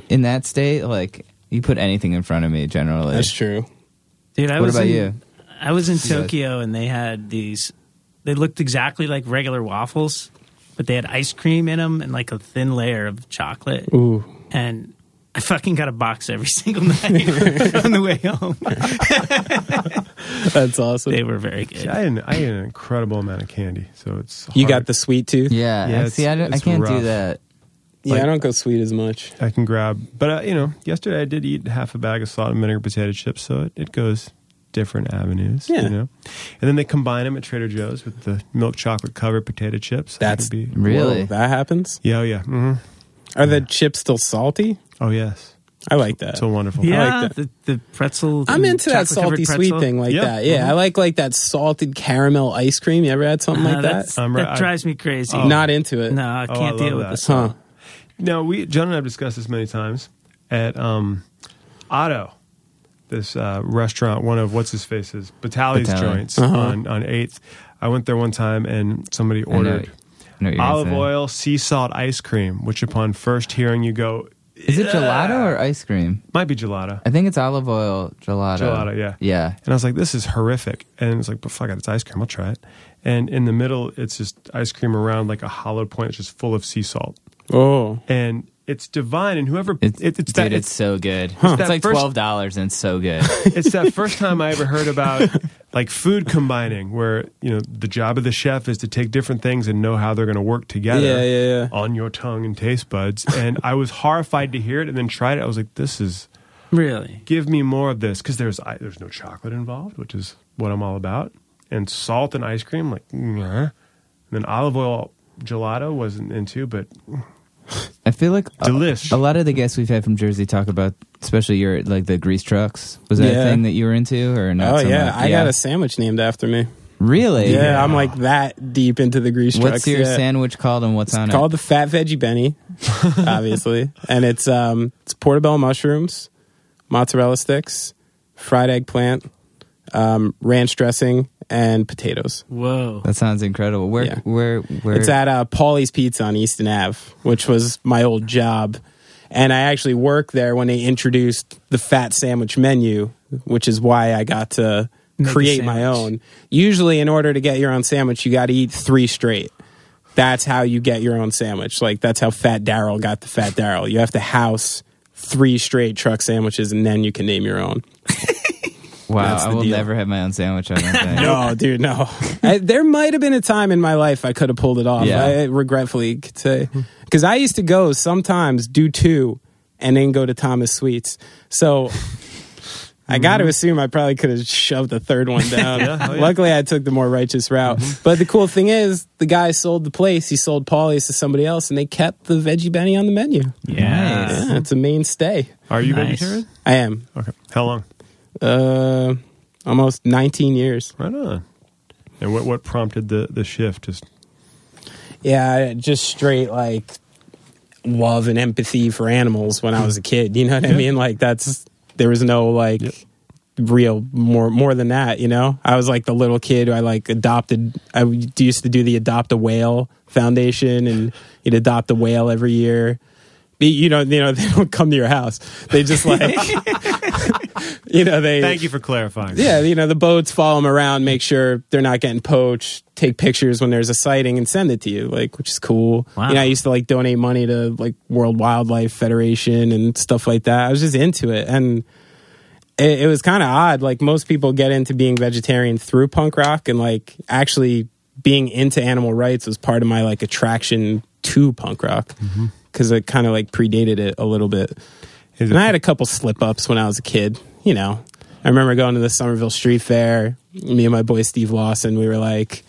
in that state, like you put anything in front of me, generally. That's true. Dude, I what was about in, you? I was in Tokyo and they had these. They looked exactly like regular waffles, but they had ice cream in them and like a thin layer of chocolate. Ooh. And I fucking got a box every single night on the way home. That's awesome. They were very See, good. I, had an, I had an incredible amount of candy, so it's. You got the sweet tooth? Yeah. Yeah, I- see, I, I can't do that. Yeah, Like- I don't go sweet as much. I can grab, but uh, you know, yesterday I did eat half a bag of salt and vinegar potato chips, so it, it goes different avenues. Yeah. you know, and then they combine them at Trader Joe's with the milk chocolate covered potato chips. That That's could be. Really? Whoa, that happens? Yeah, oh yeah. hmm Are the chips still salty? Oh yes, I like that. It's so wonderful. yeah, like the, the pretzel. I'm into that salty sweet thing like Yeah. that. Yeah, I like like that salted caramel ice cream. You ever had something Uh, like that? that's- I'm that I- drives me crazy. Oh. Not into it. No, I Oh, I can't deal with that. the salt. Huh. Now we, John and I have discussed this many times at um, Otto, this uh, restaurant, one of what's his faces, Batali's Batali. joints Uh-huh. on on Eighth. I went there one time and somebody ordered I know what you're gonna olive oil, sea salt ice cream, which upon first hearing you go, Is it gelato or ice cream? Might be gelato. I think it's olive oil gelato. Gelato, yeah. Yeah. And I was like, this is horrific. And it's like, but fuck it, it's ice cream. I'll try it. And in the middle, it's just ice cream around like a hollow point. It's just full of sea salt. Oh, And it's divine. And whoever, It's, it, it's dude, that, it's so good. that It's like first- twelve dollars and it's so good. it's that first time I ever heard about like food combining, where you know the job of the chef is to take different things and know how they're going to work together. Yeah, yeah, yeah. On your tongue and taste buds, and I was horrified to hear it, and then tried it. I was like, "This is Really? give me more of this," because there's I, there's no chocolate involved, which is what I'm all about, and salt and ice cream, like, nah. and then olive oil gelato wasn't into, but I feel like a, Delish. a lot of the guests we've had from Jersey talk about, especially your like the grease trucks. Was that Yeah. a thing that you were into, or not? oh so yeah. much? I got a sandwich named after me. really. Yeah, I'm like that deep into the grease What's trucks. What's your yeah. sandwich called, and what's on It's it? called the Fat Veggie Benny, obviously, and it's um it's portobello mushrooms, mozzarella sticks, fried eggplant, um, ranch dressing, and potatoes. Whoa. That sounds incredible. Where, Yeah. where, where? It's at uh, Paulie's Pizza on Easton Ave, which was my old job. And I actually worked there when they introduced the fat sandwich menu, which is why I got to Make create my own. Usually, in order to get your own sandwich, you got to eat three straight. That's how you get your own sandwich. Like, that's how Fat Daryl got the Fat Daryl. You have to house three straight truck sandwiches, and then you can name your own. wow, that's I will deal. never have my own sandwich. I don't think. No, dude, no. I, there might have been a time in my life I could have pulled it off. Yeah. I regretfully could say because I used to go sometimes do two and then go to Thomas Sweets. So I mm-hmm. got to assume I probably could have shoved the third one down. Yeah, oh, yeah. Luckily, I took the more righteous route. Mm-hmm. But the cool thing is, the guy sold the place. He sold Paulie's to somebody else, and they kept the veggie Benny on the menu. Yeah. Nice. Yeah, it's a mainstay. are you Nice. vegetarian? I am. Okay, how long? Uh, almost 19 years. Right on. And what what prompted the the shift? Just Yeah, just straight like love and empathy for animals when I was a kid. You know what I mean? Like that's there was no like Yep. real more more than that. You know, I was like the little kid who I like adopted. I used to do the Adopt a Whale Foundation, and you'd adopt a whale every year. You know, you know they don't come to your house. They just like, you know, they thank you for clarifying. yeah, you know, the boats follow them around, make sure they're not getting poached, take pictures when there's a sighting and send it to you, like, which is cool. Wow. You know, I used to like donate money to like World Wildlife Federation and stuff like that. I was just into it. And it, it was kind of odd. Like, most people get into being vegetarian through punk rock, and like actually being into animal rights was part of my like attraction to punk rock mm-hmm. Because it kind of like predated it a little bit. Is And I had a couple slip ups when I was a kid, you know. I remember going to the Somerville Street Fair. Me and my boy Steve Lawson, we were like,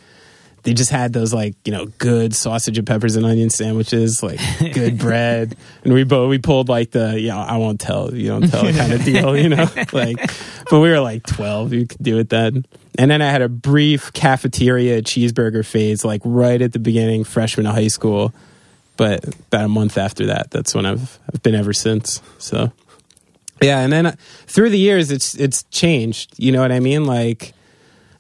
they just had those like you know good sausage and peppers and onion sandwiches, like good bread, and we both we pulled like the you know I won't tell you don't tell kind of deal, you know, like. But we were like twelve, you could do it then. And then I had a brief cafeteria cheeseburger phase, like right at the beginning, freshman of high school. But about a month after that, that's when I've I've been ever since. So yeah, and then uh, through the years, it's it's changed. You know what I mean? Like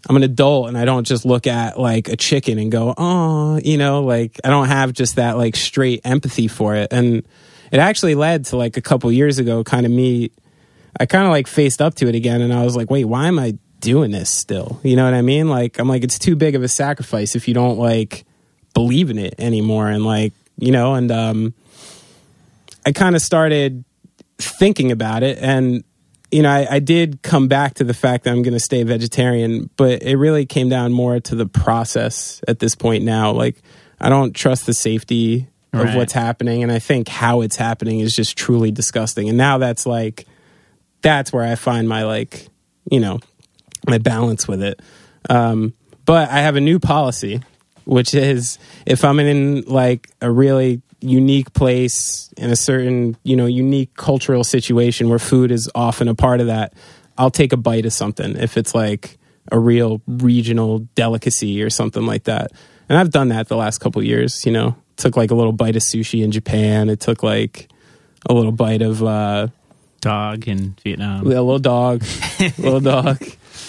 I'm an adult, and I don't just look at like a chicken and go, oh, you know, like I don't have just that like straight empathy for it. And it actually led to like a couple years ago, kind of me. I kind of like faced up to it again, and I was like, wait, why am I doing this still? You know what I mean? Like I'm like, it's too big of a sacrifice if you don't like believe in it anymore, and like you know, and um, I kind of started thinking about it and you know I, I did come back to the fact that i'm going to stay vegetarian but it really came down more to the process at this point now. Like i don't trust the safety of Right. what's happening and i think how it's happening is just truly disgusting. And now that's like that's where i find my like you know my balance with it. Um, but i have a new policy which is if i'm in like a really unique place in a certain you know unique cultural situation where food is often a part of that i'll take a bite of something if it's like a real regional delicacy or something like that and i've done that the last couple years you know took like a little bite of sushi in japan it took like a little bite of uh Dog in Vietnam. a little dog, little dog.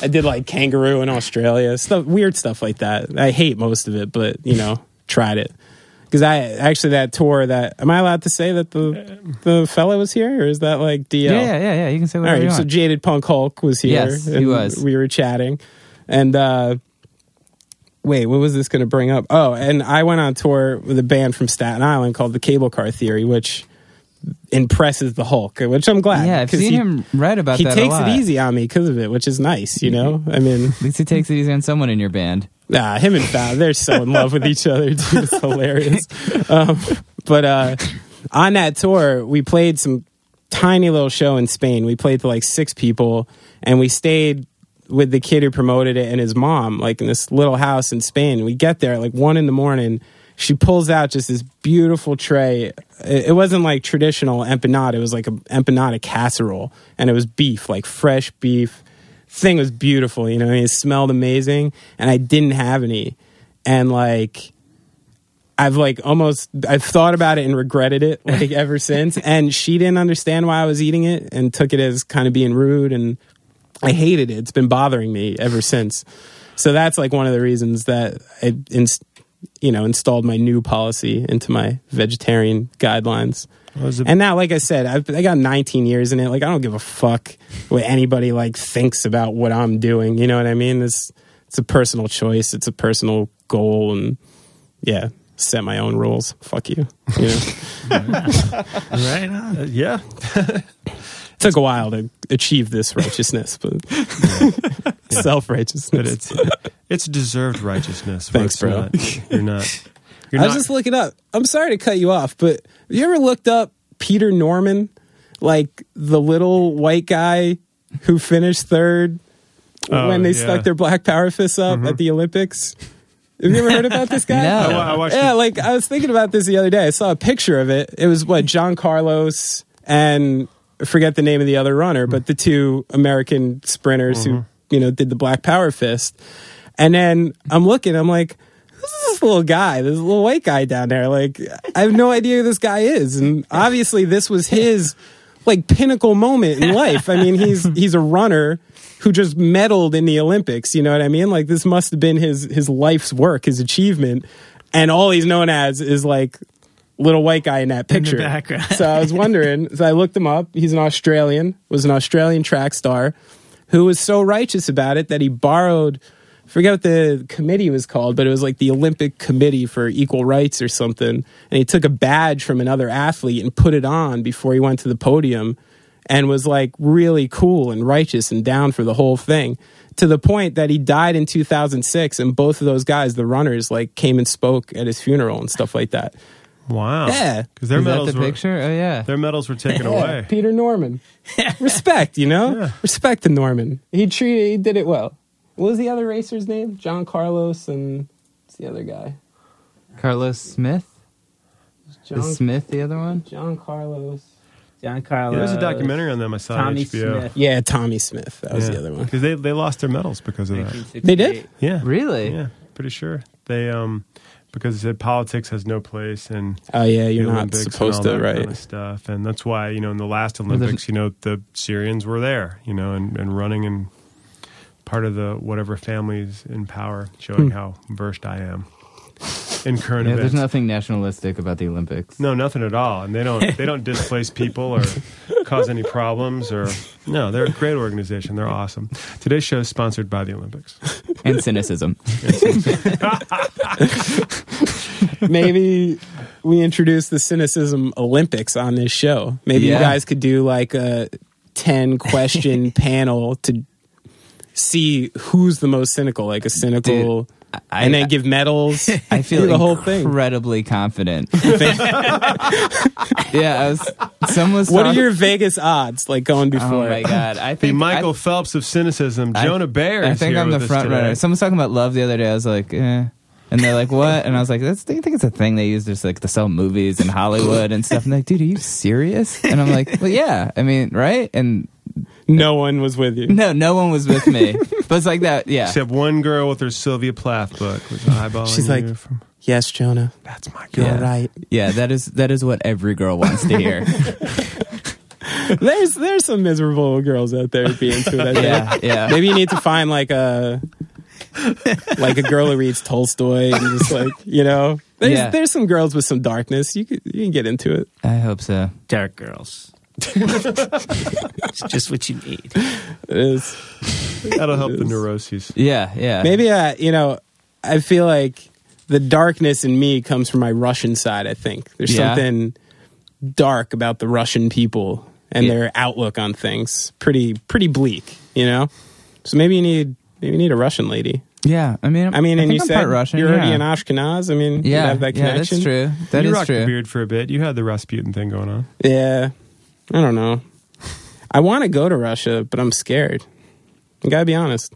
I did like kangaroo in Australia, stuff, weird stuff like that. I hate most of it, but you know, tried it. because I actually that tour that am I allowed to say that the the fellow was here or is that like DL? Yeah, yeah, yeah, yeah. You can say All whatever right, you so. Jaded Punk Hulk was here. Yes, he was. We were chatting, and uh, wait, what was this going to bring up? Oh, and I went on tour with a band from Staten Island called the Cable Car Theory, which impresses the Hulk, which I'm glad. yeah, I've seen he, him write about He that takes a lot. it easy on me because of it, which is nice. You know, I mean, At least he takes it easy on someone in your band. Nah, him and Fab, they're so in love with each other, dude. It's hilarious. Um, but uh, on that tour, we played some tiny little show in Spain. We played to like six people, and we stayed with the kid who promoted it and his mom, like in this little house in Spain. We get there at like one in the morning. She pulls out just this beautiful tray. It wasn't like traditional empanada. It was like a empanada casserole, and it was beef, like fresh beef thing was beautiful. You know, it smelled amazing, and I didn't have any. And like, I've like almost I've thought about it and regretted it like ever since. And she didn't understand why I was eating it and took it as kind of being rude, and I hated it. It's been bothering me ever since. So that's like one of the reasons that I, ins- you know, installed my new policy into my vegetarian guidelines. It- And now, like I said, I've, I got 19 years in it. Like, I don't give a fuck what anybody like thinks about what I'm doing. You know what I mean? It's it's a personal choice. It's a personal goal, and yeah, set my own rules. Fuck you. You know, Right on. Uh, yeah. took a while to achieve this righteousness, but self But righteousness. it's it's deserved righteousness. Thanks, It's bro. not- you're not. You're I not was just looking up. I'm sorry to cut you off, but have you ever looked up Peter Norman, like the little white guy who finished third Oh, when they yeah. Mm-hmm. stuck their Black Power fists up at the Olympics? Have you ever heard about this guy? No. I, wa- I watched. Yeah, the- like I was thinking about this the other day. I saw a picture of it. It was what John Carlos and I forget the name of the other runner, but the two American sprinters who mm-hmm. you know did the Black Power Fist. And then I'm looking, I'm like, who's this little guy? This little white guy down there. Like I have no idea who this guy is, and obviously this was his like pinnacle moment in life. I mean, he's he's a runner who just medaled in the Olympics. You know what I mean? Like this must have been his his life's work, his achievement, and all he's known as is like little white guy in that the picture. background. so I was wondering. So I looked him up. He's an Australian. Was an Australian track star who was so righteous about it that he borrowed. I forget what the committee was called, but it was like the Olympic Committee for Equal Rights or something. And he took a badge from another athlete and put it on before he went to the podium and was like really cool and righteous and down for the whole thing to the point that he died in 2006 and both of those guys the runners like came and spoke at his funeral and stuff like that wow. Yeah. Because their Is that medals the were picture? Oh yeah. their medals were taken Yeah, away. peter norman respect you know Yeah. respect to norman he treated he did it well what was the other racer's name john carlos and what's the other guy Carlos Smith. john, Is Smith the other one? john carlos John Carlos. Yeah, there's a documentary on them I saw Tommie on HBO. Smith. yeah tommie smith that was the other one Because they, they lost their medals because of that. They did? Yeah. Really? Yeah, pretty sure. They um because they said politics has no place and oh yeah the you're not Olympics and supposed to right kind of stuff. And that's why, you know, in the last Olympics, you know, the Syrians were there, you know, and, and running and part of the whatever families in power, showing Hmm. how versed I am in current Yeah, events. there's nothing nationalistic about the Olympics. No, nothing at all. And they don't they don't displace people or cause any problems or no, they're a great organization. They're awesome. Today's show is sponsored by the Olympics. And cynicism. maybe we introduce the cynicism olympics on this show maybe Yeah. you guys could do like a 10 question panel to see who's the most cynical like a cynical I, and then give medals I feel the whole thing incredibly confident. yeah, I was. Someone was what are your vegas odds like going before? Oh before my god! I The think Michael I, Phelps of cynicism, I- Jonah Bayer. I think here I'm the with us front runner. Someone was talking about love the other day. I was like, eh. And they're like, what? And I was like, That's, do you think it's a thing they use just like to sell movies in Hollywood and stuff? And they're like, dude, are you serious? And I'm like, well, yeah. I mean, right? And no one was with you no, no one was with me. But it's like that. Yeah. Except one girl with her Sylvia Plath book was eyeballing She's you like, from, yes jonah that's my you're girl. Yeah. right Yeah, that is that is what every girl wants to hear. there's there's some miserable girls out there being into it I yeah, yeah. maybe you need to find like a like a girl who reads tolstoy and just like you know There's Yeah. there's some girls with some darkness. You could you can get into it. I hope so. Dark girls. It's just what you need. It is. That'll help the neuroses. Yeah, yeah. Maybe uh, you know, I feel like the darkness in me comes from my Russian side. I think there's Yeah. something dark about the Russian people and Yeah. their outlook on things. Pretty pretty bleak, you know. So maybe you need maybe you need a Russian lady. Yeah, I mean, I mean, and think you I'm said part Russian. you're already yeah. an Ashkenaz. I mean, you yeah, have that yeah, that's connection. true. That you is rocked the beard for a bit. You had the Rasputin thing going on. Yeah, I don't know. I want to go to Russia, but I'm scared. I gotta be honest.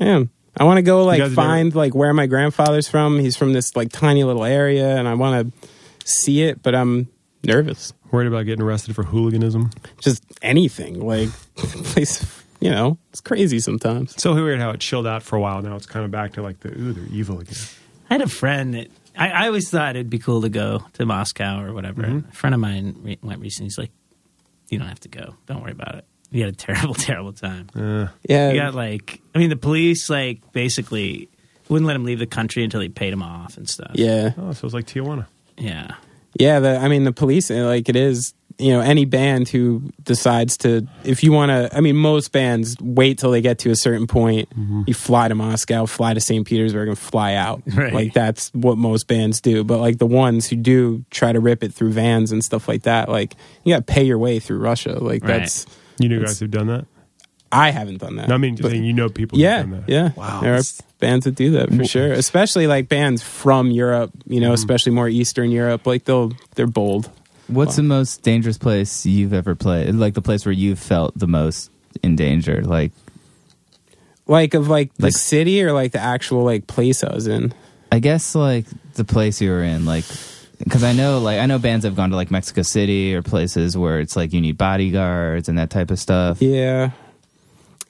I am. I want to go like guys have find like where my grandfather's from. He's from this like tiny little area, and I want to see it, but I'm nervous. Worried about getting arrested for hooliganism. Just anything like place. You know, it's crazy sometimes. So weird how it chilled out for a while. Now it's kind of back to like the ooh, they're evil again. I had a friend that I, I always thought it'd be cool to go to Moscow or whatever. Mm-hmm. A friend of mine re- went recently. He's like, "You don't have to go. Don't worry about it. You had a terrible, terrible time. Uh, Yeah, You got like, I mean, the police like basically wouldn't let him leave the country until he paid him off and stuff. yeah, oh, so was like Tijuana. yeah. yeah. The I mean, the police uh, like it is. You know, any band who decides to, if you want to, I mean, most bands wait till they get to a certain point. You fly to Moscow, fly to St. Petersburg, and fly out. Right. Like that's what most bands do. But like the ones who do try to rip it through vans and stuff like that, like you got to pay your way through Russia. Like Right. that's, You know guys who've done that. I haven't done that. No, I mean, But- saying you know people. yeah, done that. yeah. Wow. There are bands that do that for sure. Especially like bands from Europe, you know, Mhm. especially more Eastern Europe. Like they'll they're bold. What's the most dangerous place you've ever played? Like the place where you've felt the most in danger? Like, Like of like the Like- city or like the actual like place I was in. I guess like the place you were in, like, because I know, like, I know bands have gone to like Mexico City or places where it's like you need bodyguards and that type of stuff. Yeah.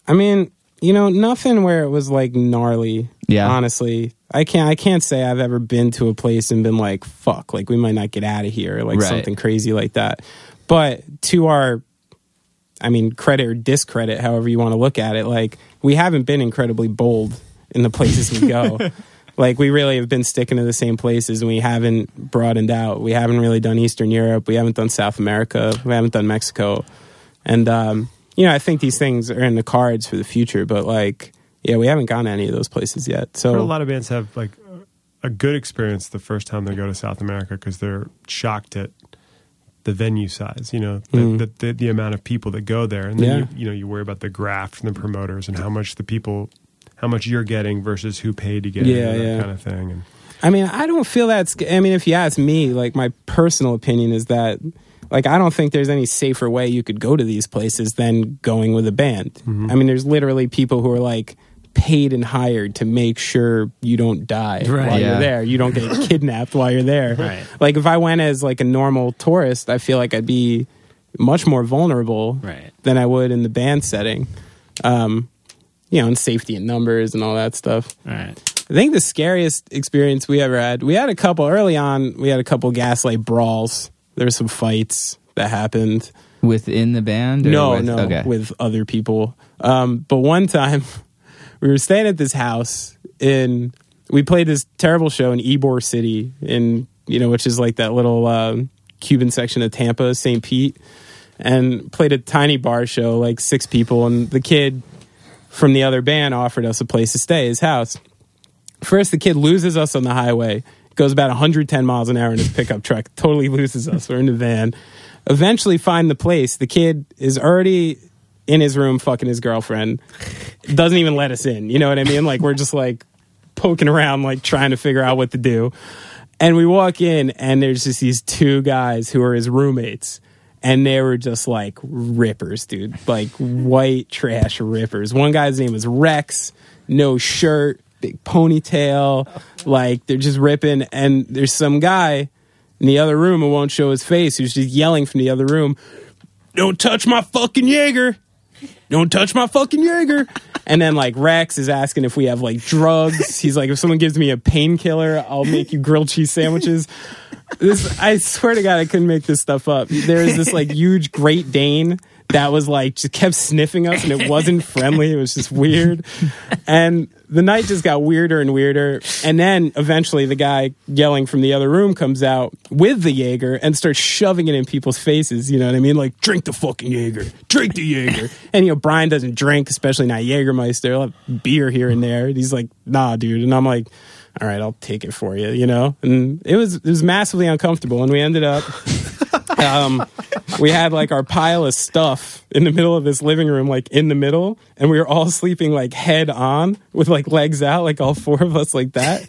I mean, you know, nothing where it was like gnarly. Yeah. Honestly. I can't I can't say I've ever been to a place and been like, fuck, like we might not get out of here, like Right. something crazy like that. But to our I mean, credit or discredit, however you want to look at it, like we haven't been incredibly bold in the places we go. like we really have been sticking to the same places and we haven't broadened out. We haven't really done Eastern Europe, we haven't done South America, we haven't done Mexico. And um, you know, I think these things are in the cards for the future, but like yeah, we haven't gone to any of those places yet. But a lot of bands have like a good experience the first time they go to South America because they're shocked at the venue size. You know, the, Mm. the, the the amount of people that go there, and then Yeah. you, you know you worry about the graft from the promoters and how much the people, how much you're getting versus who paid to get Yeah, in, that yeah. kind of thing. And I mean, I don't feel that's. I mean, if you ask me, like my personal opinion is that, like, I don't think there's any safer way you could go to these places than going with a band. Mm-hmm. I mean, there's literally people who are like paid and hired to make sure you don't die Right. while Yeah. you're there. You don't get kidnapped while you're there. Right. Like if I went as like a normal tourist, I feel like I'd be much more vulnerable Right. than I would in the band setting. Um, you know, and safety and numbers and all that stuff. Right. I think the scariest experience we ever had, we had a couple early on, we had a couple gaslight brawls. There were some fights that happened. Within the band? or No, with- no, Okay. with other people. Um, but one time we were staying at this house in, we played this terrible show in Ybor City in, you know, which is like that little um, Cuban section of Tampa, St. Pete, and played a tiny bar show, like six people. And the kid from the other band offered us a place to stay, his house. First, the kid loses us on the highway, goes about 110 miles an hour in his pickup truck, totally loses us. We're in the van. Eventually, find the place. The kid is already in his room fucking his girlfriend, doesn't even let us in. You know what I mean? Like, we're just like poking around, like trying to figure out what to do. And we walk in, and there's just these two guys who are his roommates. And they were just like rippers, dude. Like white trash rippers. One guy's name was Rex, no shirt, big ponytail. Like they're just ripping. And there's some guy in the other room who won't show his face who's just yelling from the other room, Don't touch my fucking Jaeger. Don't touch my fucking Jaeger. And then like Rex is asking if we have like drugs. He's like, if someone gives me a painkiller, I'll make you grilled cheese sandwiches. This I swear to God, I couldn't make this stuff up. There is this like huge Great Dane that was like just kept sniffing us and it wasn't friendly. It was just weird. And the night just got weirder and weirder. And then eventually the guy yelling from the other room comes out with the Jaeger and starts shoving it in people's faces. You know what I mean? Like, drink the fucking Jaeger, drink the Jaeger. And, you know, Brian doesn't drink, especially not Jaegermeister. He'll have beer here and there. And he's like, nah, dude. And I'm like, all right, I'll take it for you, you know? And it was, it was massively uncomfortable. And we ended up, um, we had like our pile of stuff in the middle of this living room, like in the middle, and we were all sleeping like head on with like legs out, like all four of us like that.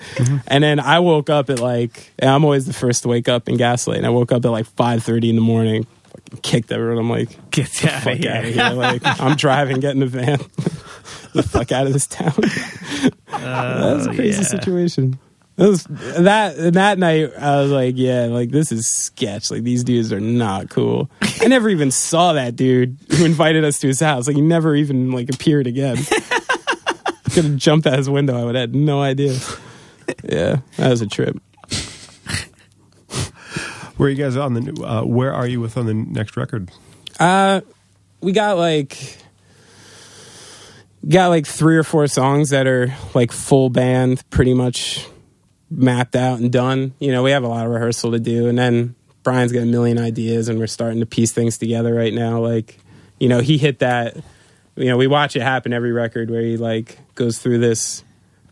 And then I woke up at like, and I'm always the first to wake up in Gaslight, and I woke up at like 5:30 in the morning, fucking kicked everyone. I'm like, Get out fuck out of here! Like I'm driving, get in the van, the fuck out of this town. that was a crazy yeah. situation. That was that that night. I was like, yeah, like this is sketch. Like these dudes are not cool. I never even saw that dude who invited us to his house. Like he never even like appeared again. Could have jumped out his window. I would have had no idea. Yeah, that was a trip. Where are you guys on the? Uh, where are you with on the next record? Uh, we got like got like three or four songs that are like full band, pretty much mapped out and done. You know, we have a lot of rehearsal to do, and then Brian's got a million ideas, and we're starting to piece things together right now. Like, you know, he hit that. You know, we watch it happen every record where he like goes through this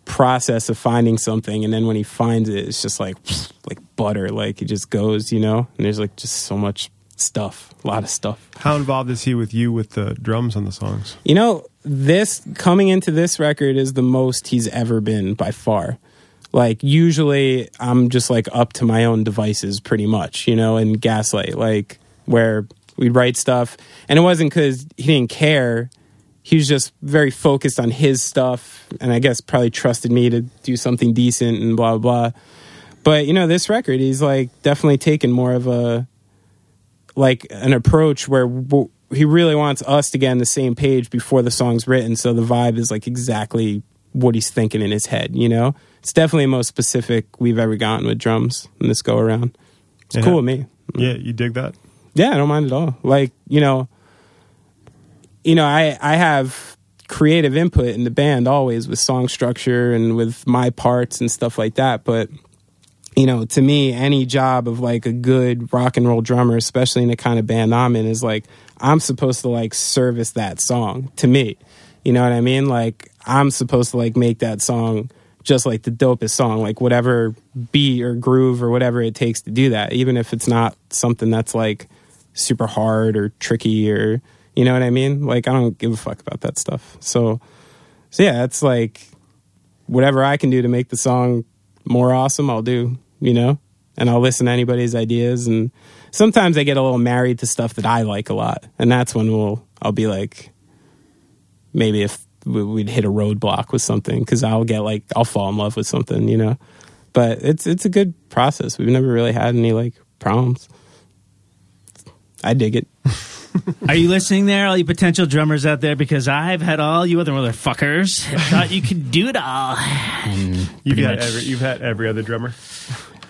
process of finding something, and then when he finds it, it's just like like butter. Like it just goes, you know. And there's like just so much stuff, a lot of stuff. How involved is he with you with the drums on the songs? You know, this coming into this record is the most he's ever been by far. Like usually I'm just like up to my own devices pretty much, you know, and Gaslight like where we'd write stuff and it wasn't cuz he didn't care. He was just very focused on his stuff and I guess probably trusted me to do something decent and blah blah. But you know, this record he's like definitely taken more of a like an approach where w- he really wants us to get on the same page before the song's written so the vibe is like exactly what he's thinking in his head you know it's definitely the most specific we've ever gotten with drums in this go around. It's Yeah. cool with me. Yeah, you dig that? yeah i don't mind at all. Like you know you know i i have creative input in the band always with song structure and with my parts and stuff like that but you know to me any job of like a good rock and roll drummer especially in the kind of band i'm in is like i'm supposed to like service that song to me. You know what i mean? Like i'm supposed to like make that song just like the dopest song like whatever beat or groove or whatever it takes to do that even if it's not something that's like super hard or tricky or you know what i mean? Like i don't give a fuck about that stuff. So so yeah it's like whatever i can do to make the song more awesome i'll do you know? And i'll listen to anybody's ideas. And sometimes i get a little married to stuff that i like a lot. And that's when we'll i'll be like maybe if we'd hit a roadblock with something because i'll get like i'll fall in love with something you know but it's it's a good process we've never really had any like problems i dig it Are you listening there, all you potential drummers out there? Because I've had all you other motherfuckers thought you could do it all. You've had every you've had every other drummer.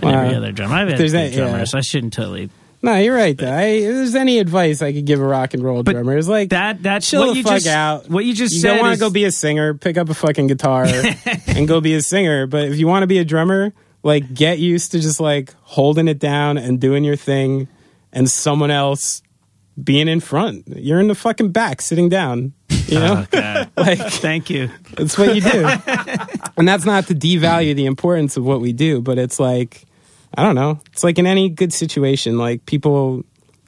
every other drummer. I've had There's good that- yeah. drummers. I shouldn't totally. No you're right though I, if there's any advice i could give a rock and roll But drummer it's like That that chill what the you fuck just, out. What you just you said don't want is- to go be a singer, pick up a fucking guitar and go be a singer. But if you want to be a drummer, like get used to just like holding it down and doing your thing and someone else being in front. You're in the fucking back sitting down. You know? Oh, like Thank you. that's what you do. and that's not to devalue the importance of what we do, but it's like I don't know. It's like in any good situation, like people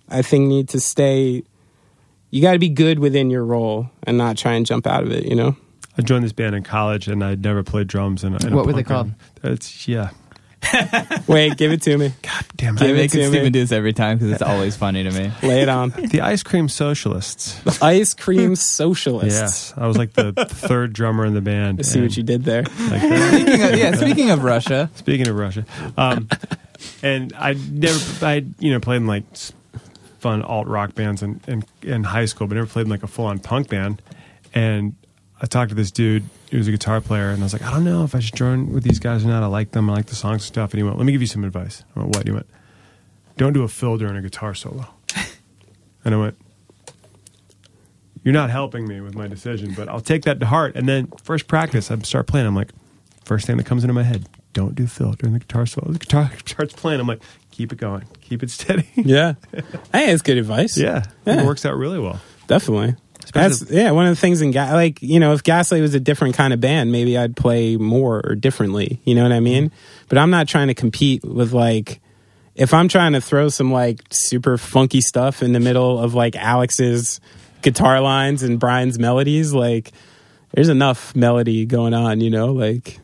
I think need to stay you got to be good within your role and not try and jump out of it, you know? I joined this band in college, and I'd never played drums. And What were they called? It's yeah. Wait, give it to me. God damn Give it! it Making to me. Steven do this every time because it's always funny to me. Lay it on. The Ice Cream Socialists. The ice cream socialists. yes, I was like the third drummer in the band. I see what you did there. Like. Speaking of, yeah, speaking of Russia, Speaking of Russia, um, and I never, I you know played in like fun alt rock bands in, in in high school, but never played in like a full on punk band. And I talked to this dude who was a guitar player, and I was like, I don't know if I should join with these guys or not. I like them, I like the songs and stuff. And he went, Let me give you some advice. I went, What? He went, Don't do a fill during a guitar solo. And I went, you're not helping me with my decision, but I'll take that to heart. And then first practice, I start playing. I'm like, first thing that comes into my head, don't do fill during the guitar solo. The guitar starts playing. I'm like, keep it going, keep it steady. Yeah, hey, it's good advice. yeah, Yeah. it works out really well. definitely. That's yeah. One of the things in Ga- like you know, if Gaslight was a different kind of band, maybe I'd play more or differently. You know what I mm-hmm. mean? But I'm not trying to compete with like if I'm trying to throw some like super funky stuff in the middle of like Alex's guitar lines and Brian's melodies, like there's enough melody going on. You know, like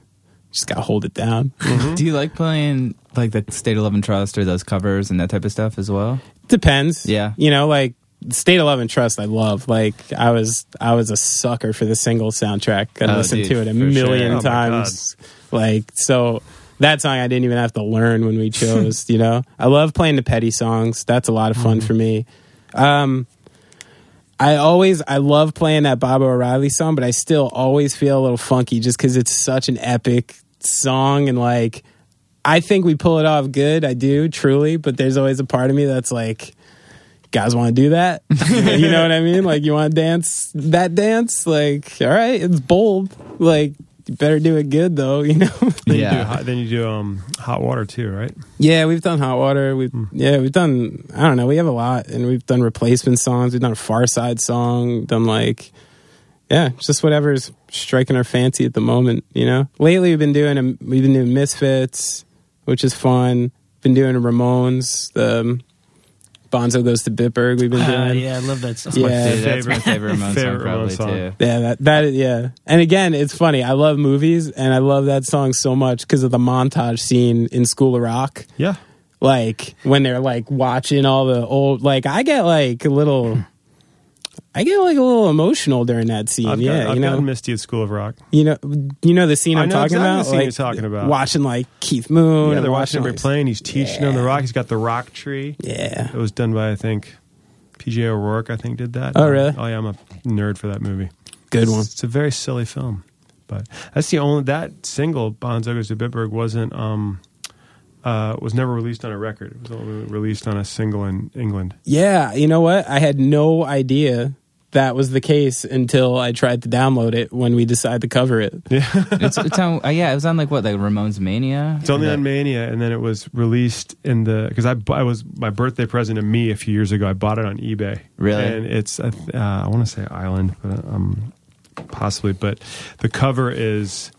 just gotta hold it down. Mm-hmm. Do you like playing like the State of Love and Trust or those covers and that type of stuff as well? Depends. Yeah. You know, like State of Love and Trust I love. Like I was I was a sucker for the single soundtrack. I Oh, listened dude, to it a million sure. Oh, times. Like so that song I didn't even have to learn when we chose, you know. I love playing the petty songs. That's a lot of Mm-hmm. fun for me. Um I always I love playing that Baba O'Riley song, but I still always feel a little funky just because it's such an epic song and like I think we pull it off good. I do truly, but there's always a part of me that's like, guys want to do that? you know what I mean? Like you want to dance that dance? Like all right, it's bold. Like you better do it good though. You know? Then Yeah. you do hot, then you do um, hot water too, right? yeah, we've done hot water. We've yeah, we've done. I don't know. We have a lot, and we've done replacement songs. We've done a Far Side song. Done like. Yeah, just whatever's striking our fancy at the moment, you know. Lately, we've been doing a, we've been doing Misfits, which is fun. Been doing Ramones. The um, Bonzo goes to Bitburg. We've been Uh, doing. yeah, I love that song. Yeah. Dude, that's my favorite Ramones Favorite song probably Ramones song. too. Yeah, that that is, yeah. And again, it's funny. I love movies, and I love that song so much because of the montage scene in School of Rock. Yeah. Like when they're like watching all the old. Like I get like a little. I get like a little emotional during that scene. I've, yeah, got, you know, Misty at School of Rock. you know, you know the scene I I'm know talking exactly about. the scene like you're talking about. watching like Keith Moon. Yeah, they're watching him playing. He's teaching on the rock. He's got the rock tree. Yeah, It was done by I think PJ O'Rourke. I think did that. Oh, really? Oh yeah, I'm a nerd for that movie. good It's- one. It's a very silly film, but that's the only that single Bonzo Goes to Bitburg wasn't um uh was never released on a record. It was only released on a single in England. Yeah, you know what? I had no idea that was the case until I tried to download it when we decided to cover it. It's, it's on, uh, yeah, it was on like what, like Ramones Mania. It's only Or on Mania, and then it was released in the because I, I was my birthday present to me a few years ago. I bought it on eBay. Really? and it's uh, I want to say Island, but um, possibly. But the cover is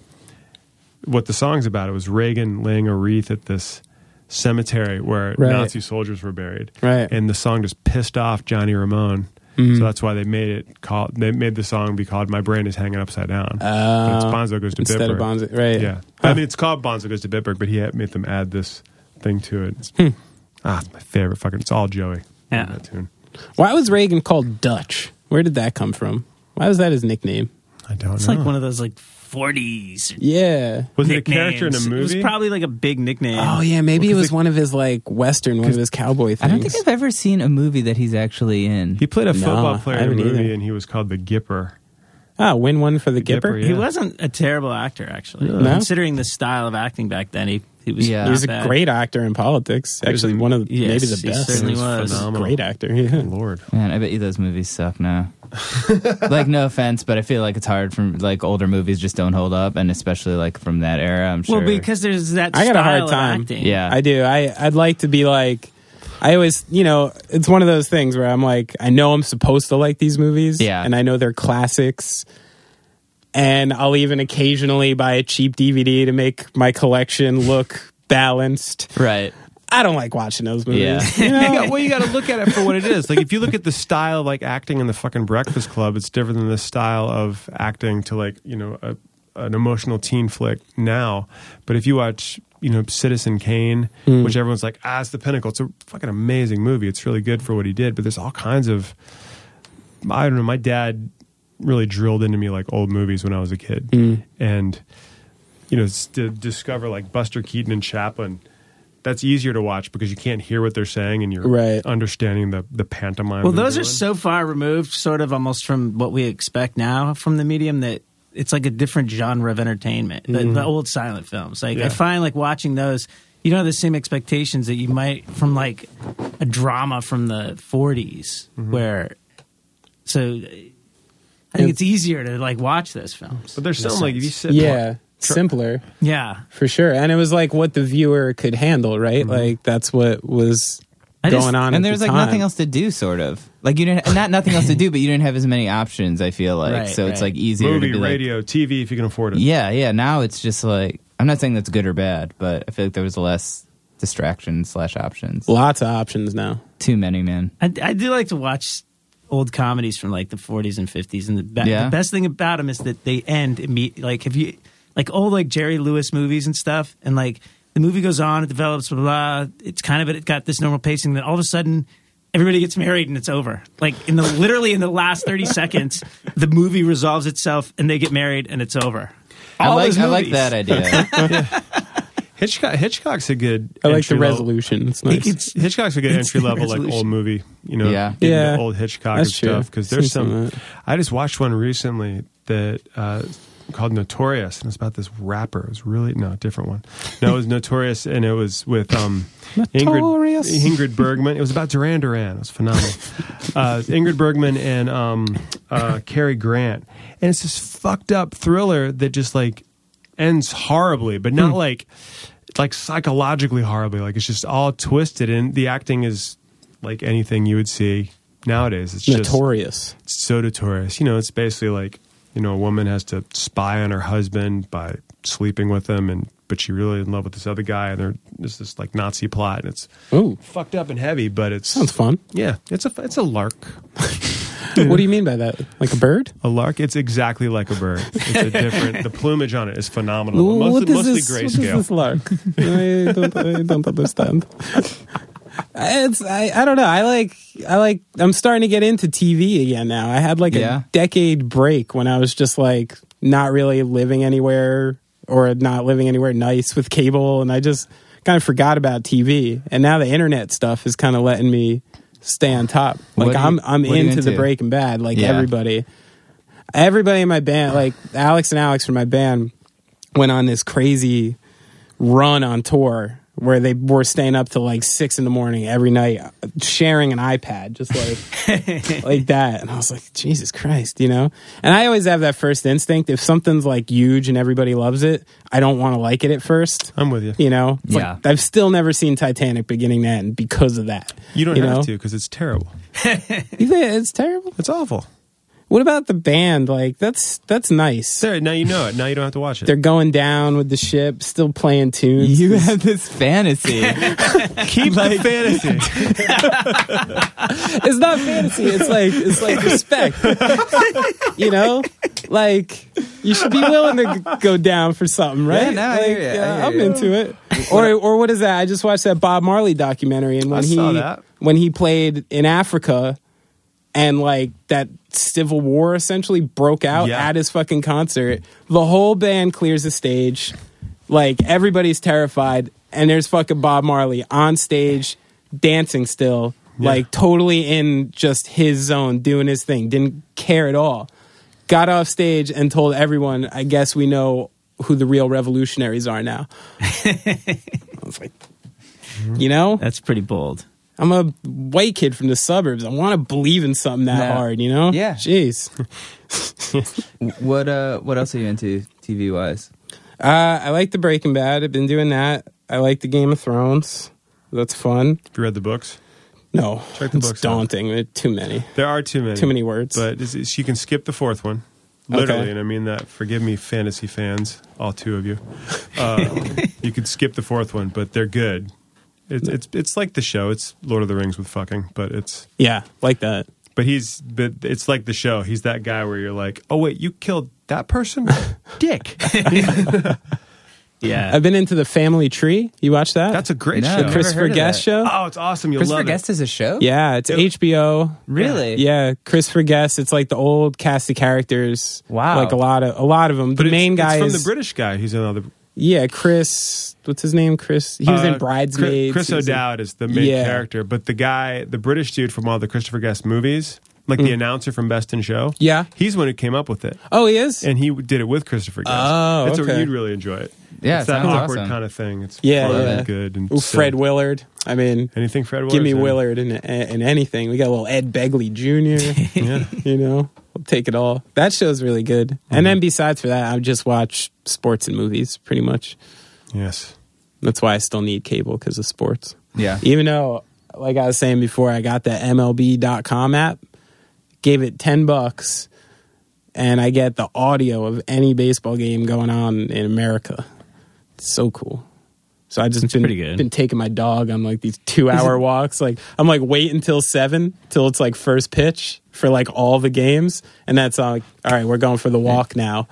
what the song's about. It was Reagan laying a wreath at this cemetery where Right. Nazi soldiers were buried. Right. and the song just pissed off Johnny Ramone. Mm-hmm. So that's why they made it called. They made the song be called "My Brain Is Hanging Upside Down." But it's Uh, Bonzo goes to instead Bitburg. of Bonzo, right? Yeah, I mean it's called Bonzo Goes to Bitburg, but he had made them add this thing to it. It's, Hmm. Ah, it's my favorite. Fucking, it's all Joey. Yeah. that tune. Why was Reagan called Dutch? Where did that come from? Why was that his nickname? I don't It's know. It's like one of those like 40s Yeah. was it a character in a nicknames. It movie? was probably like a big nickname. Oh yeah, maybe it was it- one of his like western, one of his cowboy things. I don't think I've ever seen a movie that he's actually in. he played a football I player in a movie, either. and he was called the Gipper. Ah, win one for the The Gipper. Gipper, He wasn't a terrible actor, actually. No? Considering the style of acting back then, he, he was Yeah. He was a bad. great actor in politics. Actually, one of the, Yes, maybe the he best. certainly He was was. phenomenal. Great actor. Yeah. Lord, Man, I bet you those movies suck now. like, no offense, but I feel like it's hard from like older movies just don't hold up, and especially like from that era. I'm sure. Well, because there's that I got a style hard of time. acting. yeah, I do. I I'd like to be like. I always, you know, it's one of those things where I'm like, I know I'm supposed to like these movies, Yeah. and I know they're classics, and I'll even occasionally buy a cheap DVD to make my collection look balanced. right. I don't like watching those movies. Yeah. You know? You well, you got to look at it for what it is. Like if you look at the style of like acting in the fucking Breakfast Club, it's different than the style of acting to like you know a, an emotional teen flick now. But if you watch you know Citizen Kane, which everyone's like ah, it's the pinnacle. It's a fucking amazing movie. It's really good for what he did. But there's all kinds of I don't know. My dad really drilled into me like old movies when I was a kid, and you know to discover like Buster Keaton and Chaplin. That's easier to watch because you can't hear what they're saying and you're Right. understanding the the pantomime. Well, they're those are so far removed, sort of almost from what we expect now from the medium that it's like a different genre of entertainment. The, the old silent films, like Yeah. I find, like watching those, you don't have the same expectations that you might from like a drama from the 40s, where so I think it's easier to like watch those films. But there's some like if you sit yeah, simpler Yeah, for sure. And it was like what the viewer could handle, right? Mm-hmm. Like that's what was I just- going on. and at there the like time. nothing else to do, sort of. Like you didn't, not nothing else to do, but you didn't have as many options. I feel like Right, so it's like easier movie, to be like, radio, TV if you can afford it. yeah, yeah. Now it's just like I'm not saying that's good or bad, but I feel like there was less distractions slash options. Lots of options now. Too many, man. I, I do like to watch old comedies from like the 40s and 50s, and the, be- Yeah. the best thing about them is that they end immediately. Like, have you like old like Jerry Lewis movies and stuff, and like the movie goes on, it develops, blah blah. blah it's kind of it got this normal pacing. Then all of a sudden. Everybody gets married and it's over. Like in the literally in the last thirty seconds, the movie resolves itself and they get married and it's over. I like I like that idea. Hitchcock Hitchcock's a good. I like the entry level- resolution. It's nice. It's- Hitchcock's a good entry the level like old movie, you know, Yeah. getting Yeah. the old Hitchcock That's and true. stuff. Because there's Seen some some. of that. I just watched one recently that uh, called Notorious, and it's about this rapper. It was really no different one. No, it was Notorious, and it was with um. Ingrid Ingrid Bergman. It was about Duran Duran. It was phenomenal. uh, Ingrid Bergman and um, uh, Cary Grant, and it's this fucked up thriller that just like ends horribly, but Hmm. not like like psychologically horribly. Like it's just all twisted, and the acting is like anything you would see nowadays. It's just Notorious. it's so notorious. You know, it's basically like you know a woman has to spy on her husband by sleeping with him, and but she really in love with this other guy, and there's this like Nazi plot, and it's Ooh, fucked up and heavy, but it's sounds fun. yeah, it's a it's a lark. what do you mean by that? Like a bird? A lark. It's exactly like a bird. It's a different. the plumage on it is phenomenal. what mostly, is mostly this? What is this lark? I don't, I don't understand. It's I, I don't know. I like I like I'm starting to get into TV again now. I had like Yeah. a decade break when I was just like not really living anywhere or not living anywhere nice with cable and I just kind of forgot about TV. And now the internet stuff is kind of letting me stay on top. Like you- I'm I'm you into the? Breaking Bad like Yeah. everybody. Everybody in my band, like Alex and Alex from my band went on this crazy run on tour where they were staying up till like six in the morning every night, sharing an iPad, just like like that. And I was like, Jesus Christ, you know. And I always have that first instinct: if something's like huge and everybody loves it, I don't want to like it at first. I'm with you. You know, It's Yeah. like, I've still never seen Titanic beginning to end because of that. You don't you have know? to because it's terrible. You think it's terrible? It's awful. What about the band? Like that's that's nice. There, now you know it. Now you don't have to watch it. They're going down with the ship, still playing tunes. You have this fantasy. Keep the fantasy. it's not fantasy. It's like it's like respect. you know, like you should be willing to go down for something, right? Yeah, no, I like, hear ya, I yeah, hear I'm ya. into it. Or or what is that? I just watched that Bob Marley documentary, and when I he that. when he played in Africa, and like that civil war essentially broke out Yeah. at his fucking concert, the whole band clears the stage, like everybody's terrified, and there's fucking Bob Marley on stage dancing still, like totally in just his zone, doing his thing, didn't care at all. Got off stage and told everyone, I guess we know who the real revolutionaries are now. I was like, you know, That's pretty bold. I'm a white kid from the suburbs. I want to believe in something that No. hard, you know? Yeah. Jeez. what uh what else are you into TV wise? Uh, I like the Breaking Bad. I've been doing that. I like the Game of Thrones. That's fun. Have you read the books? No, Check the it's books daunting. There are too many. There are too many. Too many words. But it's- it's- you can skip the fourth one. Literally, Okay. and I mean that. Forgive me, fantasy fans, all two of you. Uh, you could skip the fourth one, but they're good. It's it's it's like the show. It's Lord of the Rings with fucking, but it's Yeah, like that. but he's but it's like the show. He's that guy where you're like, oh wait, you killed that person, dick. Yeah. I've been into the Family Tree. You watch that? That's a great No, show. I've Christopher Guest that. show. Oh, it's awesome. You'll Christopher love Guest is a show? Yeah, it's It- HBO. Really? Yeah, Christopher Guest. It's like the old cast of characters. Wow. like a lot of a lot of them. But the it's- main it's guy from is the British guy. He's another. Yeah, Chris. What's his name? Chris. He was uh, in Bridesmaids. Chris, He in- O'Dowd is the main Yeah. character, but the guy, the British dude from all the Christopher Guest movies, like the announcer from Best in Show. Mm. Yeah. he's the one who came up with it. Oh, he is. and he did it with Christopher Guest. Oh, That's what okay. you'd really enjoy it. Yeah, it's it that awkward awesome. kind of thing. It's Yeah, fun yeah. and good and Ooh. Fred Willard. I mean, Anything Fred Willard? give me Willard in, in anything. We got a little Ed Begley Jr. Yeah. you know, I'll take it all. That show's really good. And Mm-hmm. then besides for that, I just watch sports and movies pretty much. Yes. That's why I still need cable because of sports. Yeah. Even though, like I was saying before, I got the MLB.com app, gave it 10 bucks, and I get the audio of any baseball game going on in America. It's so cool. So I just been, pretty good. been taking my dog on like these two hour walks. Like I'm like wait until seven till it's like first pitch for like all the games, and that's all like all right, we're going for the walk now.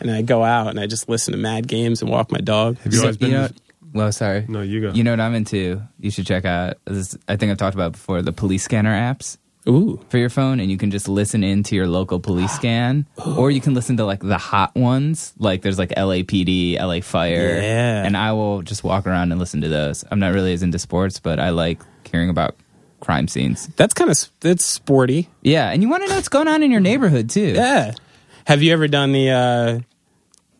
And I go out and I just listen to mad games and walk my dog. Have you always been? You know, well, sorry. no, you go. You know what I'm into? You should check out. This, I think I've talked about it before the police scanner apps Ooh, for your phone, and you can just listen into your local police scan, or you can listen to like the hot ones. Like there's like LAPD, LA Fire, Yeah. and I will just walk around and listen to those. I'm not really as into sports, but I like hearing about crime scenes. that's kind of that's sporty. Yeah, and you want to know what's going on in your neighborhood too. Yeah. Have you ever done the uh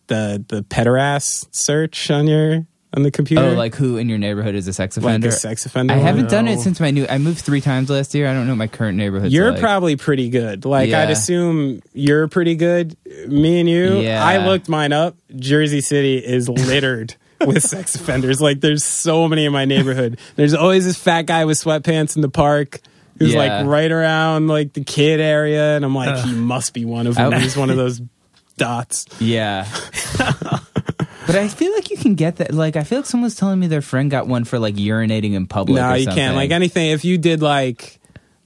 the the pederast search on your on the computer? Oh, like who in your neighborhood is a sex offender? like a sex offender? I haven't done it since my new. I moved three times last year. I don't know my current neighborhood. You're like. probably pretty good. Like Yeah. I'd assume you're pretty good. Me and you, Yeah. I looked mine up. Jersey City is littered with sex offenders. Like there's so many in my neighborhood. There's always this fat guy with sweatpants in the park. Who's Yeah. like right around like the kid area, and I'm like, he must be one of them. I- He's one of those dots. Yeah. but I feel like you can get that. Like, I feel like someone's telling me their friend got one for like urinating in public. No, or you something. can't. Like anything, if you did like,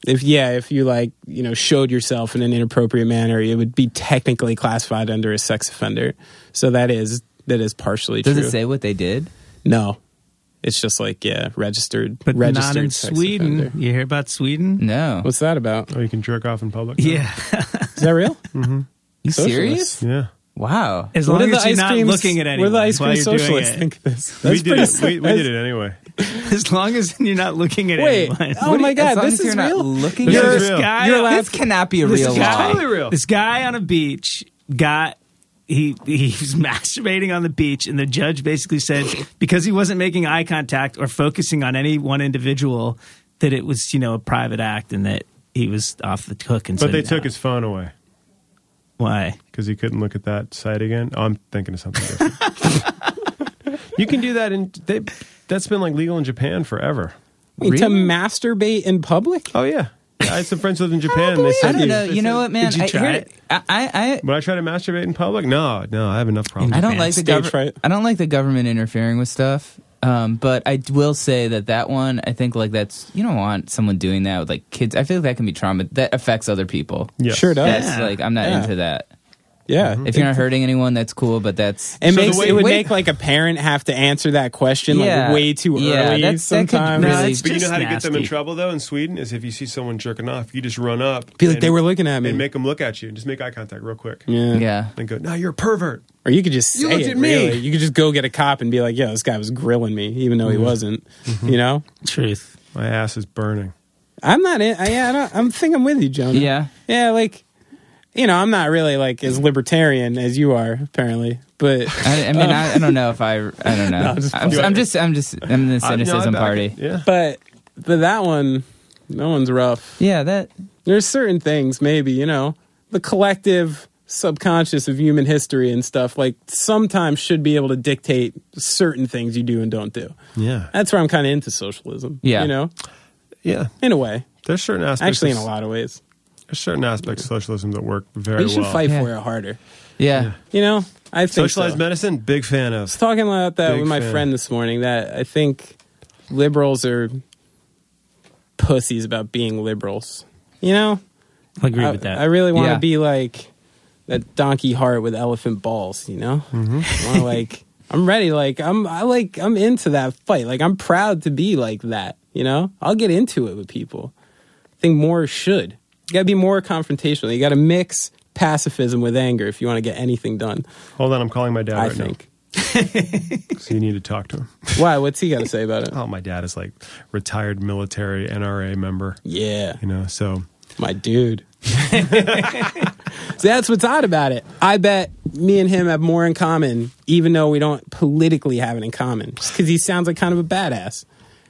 if yeah, if you like, you know, showed yourself in an inappropriate manner, it would be technically classified under a sex offender. So that is that is partially true. Does true. it say what they did? no? It's just like yeah, registered, But registered not in sex Sweden. offender. You hear about Sweden? No. What's that about? oh, you can jerk off in public. Yeah. Is that real? Mm-hmm. You Socialists. serious? Yeah. Wow. As What long do as you're not creams- looking at What do anyone the ice cream you're doing socialists it. think of this? we did it. We, we did it anyway. As long as you're not looking at Wait, anyone. oh my god, long this as is you're not real. looking This at is this real. guy, You're allowed This cannot be a This real guy- law. Totally real. This guy on a beach got he he was masturbating on the beach, and the judge basically said because he wasn't making eye contact or focusing on any one individual, that it was you know a private act and that he was off the hook. And But said, they took "No." his phone away why? because he couldn't look at that site again. Oh, I'm thinking of something different. you can do that in. They, that's been like legal in Japan forever. Wait, To masturbate in public? Oh yeah. Yeah, I had some friends who lived in Japan. and they I said, don't know. You know what, man? Did you I, try here- it? I, I, Would I try to masturbate in public? No, no. I have enough problems. I don't like the government. I don't like the government interfering with stuff. Um, but I will say that that one, I think like that's you don't want someone doing that with like kids. I feel like that can be trauma that affects other people. Yes. Sure does. That's like I'm not Yeah. into that. Yeah. Mm-hmm. If you're not hurting anyone, that's cool. But that's It So the makes way- it would wait- make like a parent have to answer that question Yeah. like way too Yeah, early that's- that could sometimes. No, really- it's But you know just how to get them in nasty. trouble though in Sweden is if you see someone jerking off, you just run up, Be like and- they were looking at me. and make them look at you, and just make eye contact real quick, yeah. yeah. and go, "No, you're a pervert." Or you could just say You looked it. at me. Really. You could just go get a cop and be like, "Yeah, this guy was grilling me, even though he mm-hmm. wasn't." Mm-hmm. You know. Truth. My ass is burning. I'm not in. I, yeah, I don't, I'm think I'm with you, Jonah. Yeah. Yeah, like you know, I'm not really like as libertarian as you are, apparently. But I, I mean, I, I don't know if I. I don't know. No, I'm just I'm, I'm just. I'm just. I'm in the I- no, cynicism party. Yeah. but but that one, that one's rough. Yeah. That. There's certain things, maybe you know, the collective subconscious of human history and stuff like sometimes should be able to dictate certain things you do and don't do. Yeah. That's where I'm kind of into socialism. Yeah. you know, Yeah. in a way, There's certain aspects. actually, in a lot of ways. There's certain aspects of socialism that work very well. We should well. fight Yeah. for it harder. Yeah. You know, I think Socialized so. medicine, big fan of. was of. talking about that Big with my fan. friend this morning that I think liberals are pussies about being liberals. You know, I agree I, with that. I really want to Yeah. be like that donkey heart with elephant balls. You know, Mm-hmm. I wanna, like I'm ready. Like I'm, I like I'm into that fight. Like I'm proud to be like that. You know, I'll get into it with people. I think more should. You got to be more confrontational. You got to mix pacifism with anger if you want to get anything done. Hold on, I'm calling my dad I right think. now. So you need to talk to him. Why? What's he got to say about it? Oh, my dad is like retired military NRA member. Yeah. You know, so My dude. so that's what's odd about it. I bet me and him have more in common, even though we don't politically have it in common. Just because he sounds like kind of a badass.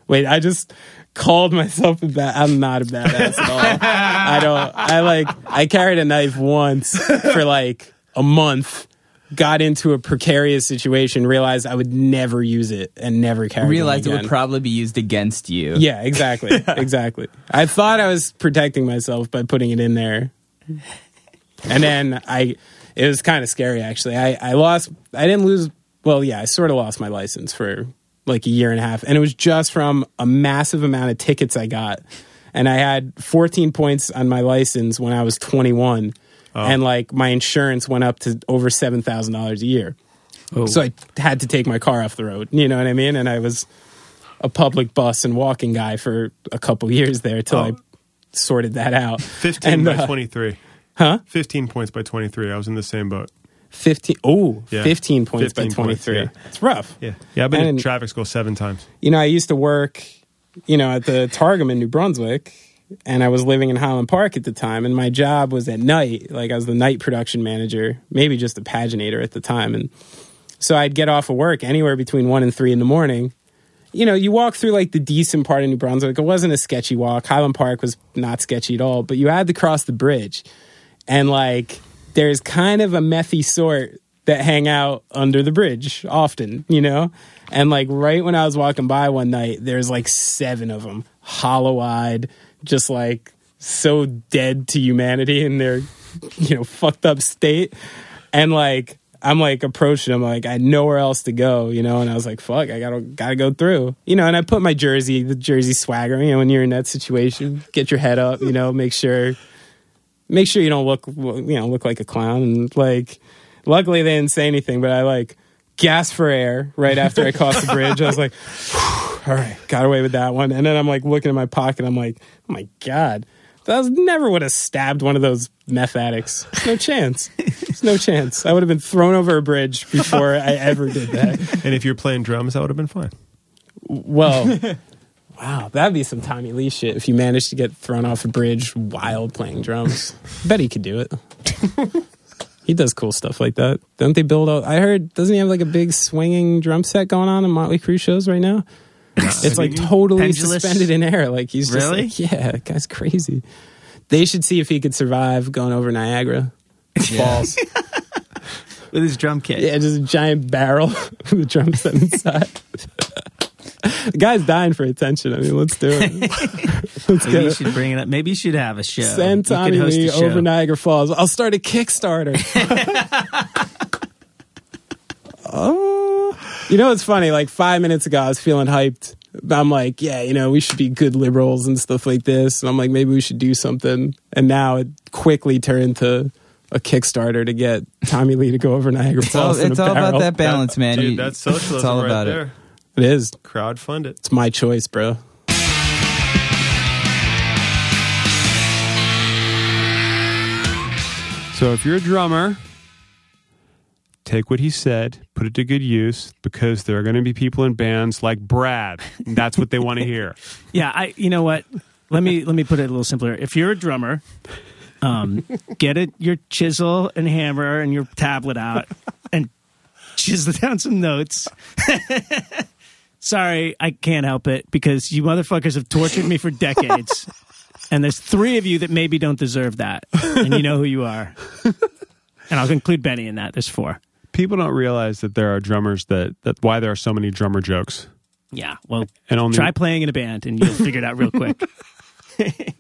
Wait, I just called myself a bad. I'm not a badass at all. I don't. I like. I carried a knife once for like a month. Got into a precarious situation. Realized I would never use it and never carry. It. Realized it would probably be used against you. Yeah, exactly. Exactly. I thought I was protecting myself by putting it in there. And then I it was kind of scary actually. I I lost I didn't lose well, yeah, I sort of lost my license for like a year and a half and it was just from a massive amount of tickets I got. And I had 14 points on my license when I was 21 and like my insurance went up to over $7,000 a year. So I had to take my car off the road. You know what I mean? And I was a public bus and walking guy for a couple years there till I sorted that out. 15 And, by uh, 23. Huh? 15 points by 23. I was in the same boat. 15 oh, Yeah. 15 points 15 by points, 23. yeah. It's rough. Yeah. Yeah, I've been in traffic school seven times. You know, I used to work, you know, at the Targum in New Brunswick and I was living in Highland Park at the time and my job was at night. Like I was the night production manager, maybe just a paginator at the time and so I'd get off of work anywhere between 1 and 3 in the morning. You know, you walk through like the decent part of New Brunswick. It wasn't a sketchy walk. Highland Park was not sketchy at all, but you had to cross the bridge. And like there's kind of a methy sort that hang out under the bridge often, you know? And like right when I was walking by one night, there's like seven of them, hollow eyed, just like so dead to humanity in their, you know, fucked up state. And like, I'm like approaching them, like I had nowhere else to go, you know, and I was like, "Fuck, I gotta gotta go through," you know. And I put my jersey, the jersey swagger, you know, when you're in that situation, get your head up, you know, make sure make sure you don't look you know look like a clown. And like luckily they didn't say anything but i like gasped for air right after i crossed the bridge. I was like all right got away with that one. And then i'm like looking in my pocket. I'm like oh my god that was never would have stabbed one of those meth addicts. No chance. There's no chance. I would have been thrown over a bridge before i ever did that. And if you're playing drums, that would have been fine. well wow that'd be some tommy lee shit if you managed to get thrown off a bridge while playing drums. Bet he could do it. He does cool stuff like that. Don't they build out i heard doesn't he have like a big swinging drum set going on in motley crue shows right now? It's like totally Pendulous? suspended in air like he's just Really? like, yeah guy's crazy. They should see if he could survive going over niagara. Falls with his drum kit. yeah just a giant barrel with a drum set inside the guy's dying for attention i mean let's do it let's Maybe get you it should bring it up. Maybe you should have a show. Send You could Tommy a Lee show. over Niagara Falls. I'll start a Kickstarter. oh, you know it's funny? Like five minutes ago, I was feeling hyped. I'm like, yeah, you know, we should be good liberals and stuff like this. And I'm like, maybe we should do something. And now it quickly turned to a Kickstarter to get Tommy Lee to go over Niagara It's all, Falls. it's all about that balance, man. Dude, You- that's socialism It's all right about there. it. It is. Crowdfund it. It's my choice, bro. So if you're a drummer, take what he said, put it to good use, because there are going to be people in bands like Brad. and That's what they want to hear. Yeah, I. You know what? Let me let me put it a little simpler. If you're a drummer, um, get it your chisel and hammer and your tablet out and chisel down some notes. Sorry, I can't help it because you motherfuckers have tortured me for decades. And there's three of you that maybe don't deserve that. And you know who you are. And I'll include Benny in that. There's four. People don't realize that there are drummers that, that why there are so many drummer jokes. Yeah. Well, And only try playing in a band and you'll figure it out real quick.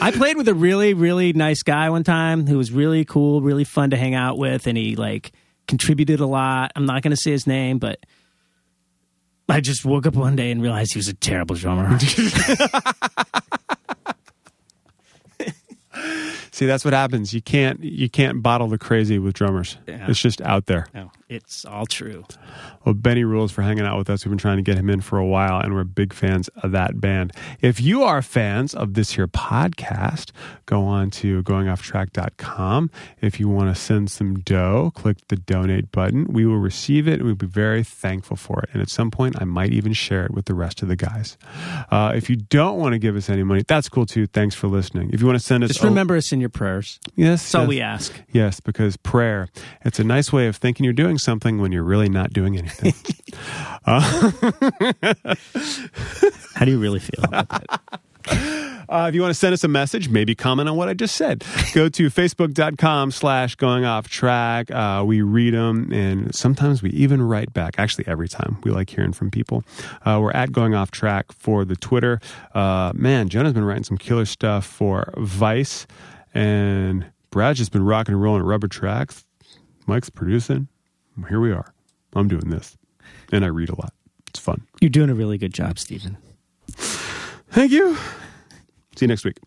I played with a really, really nice guy one time who was really cool, really fun to hang out with, and he like contributed a lot. I'm not going to say his name, but I just woke up one day and realized he was a terrible drummer. See, that's what happens. You can't you can't bottle the crazy with drummers. Yeah. It's just out there. no, it's all true. Well, Benny rules for hanging out with us. We've been trying to get him in for a while, and we're big fans of that band. If you are fans of this here podcast, go on to goingofftrack.com. If you want to send some dough, click the donate button. We will receive it, and we'll be very thankful for it. And at some point, I might even share it with the rest of the guys. Uh, if you don't want to give us any money, that's cool too. Thanks for listening. If you want to send us, Just a- remember us in your prayers. yes, That's all we ask. Yes, because prayer, it's a nice way of thinking you're doing doing something when you're really not doing anything. How do you really feel about that? Uh, if you want to send us a message, maybe comment on what I just said, go to facebook.com slash going off track. Uh, we read them and sometimes we even write back. Actually, every time we like hearing from people. Uh, we're at going off track for the Twitter. Uh, man, Jonah's been writing some killer stuff for Vice and Brad's just been rocking and rolling at rubber tracks. Mike's producing. Here we are. I'm doing this and I read a lot. It's fun. You're doing a really good job, Stephen. Thank you. See you next week.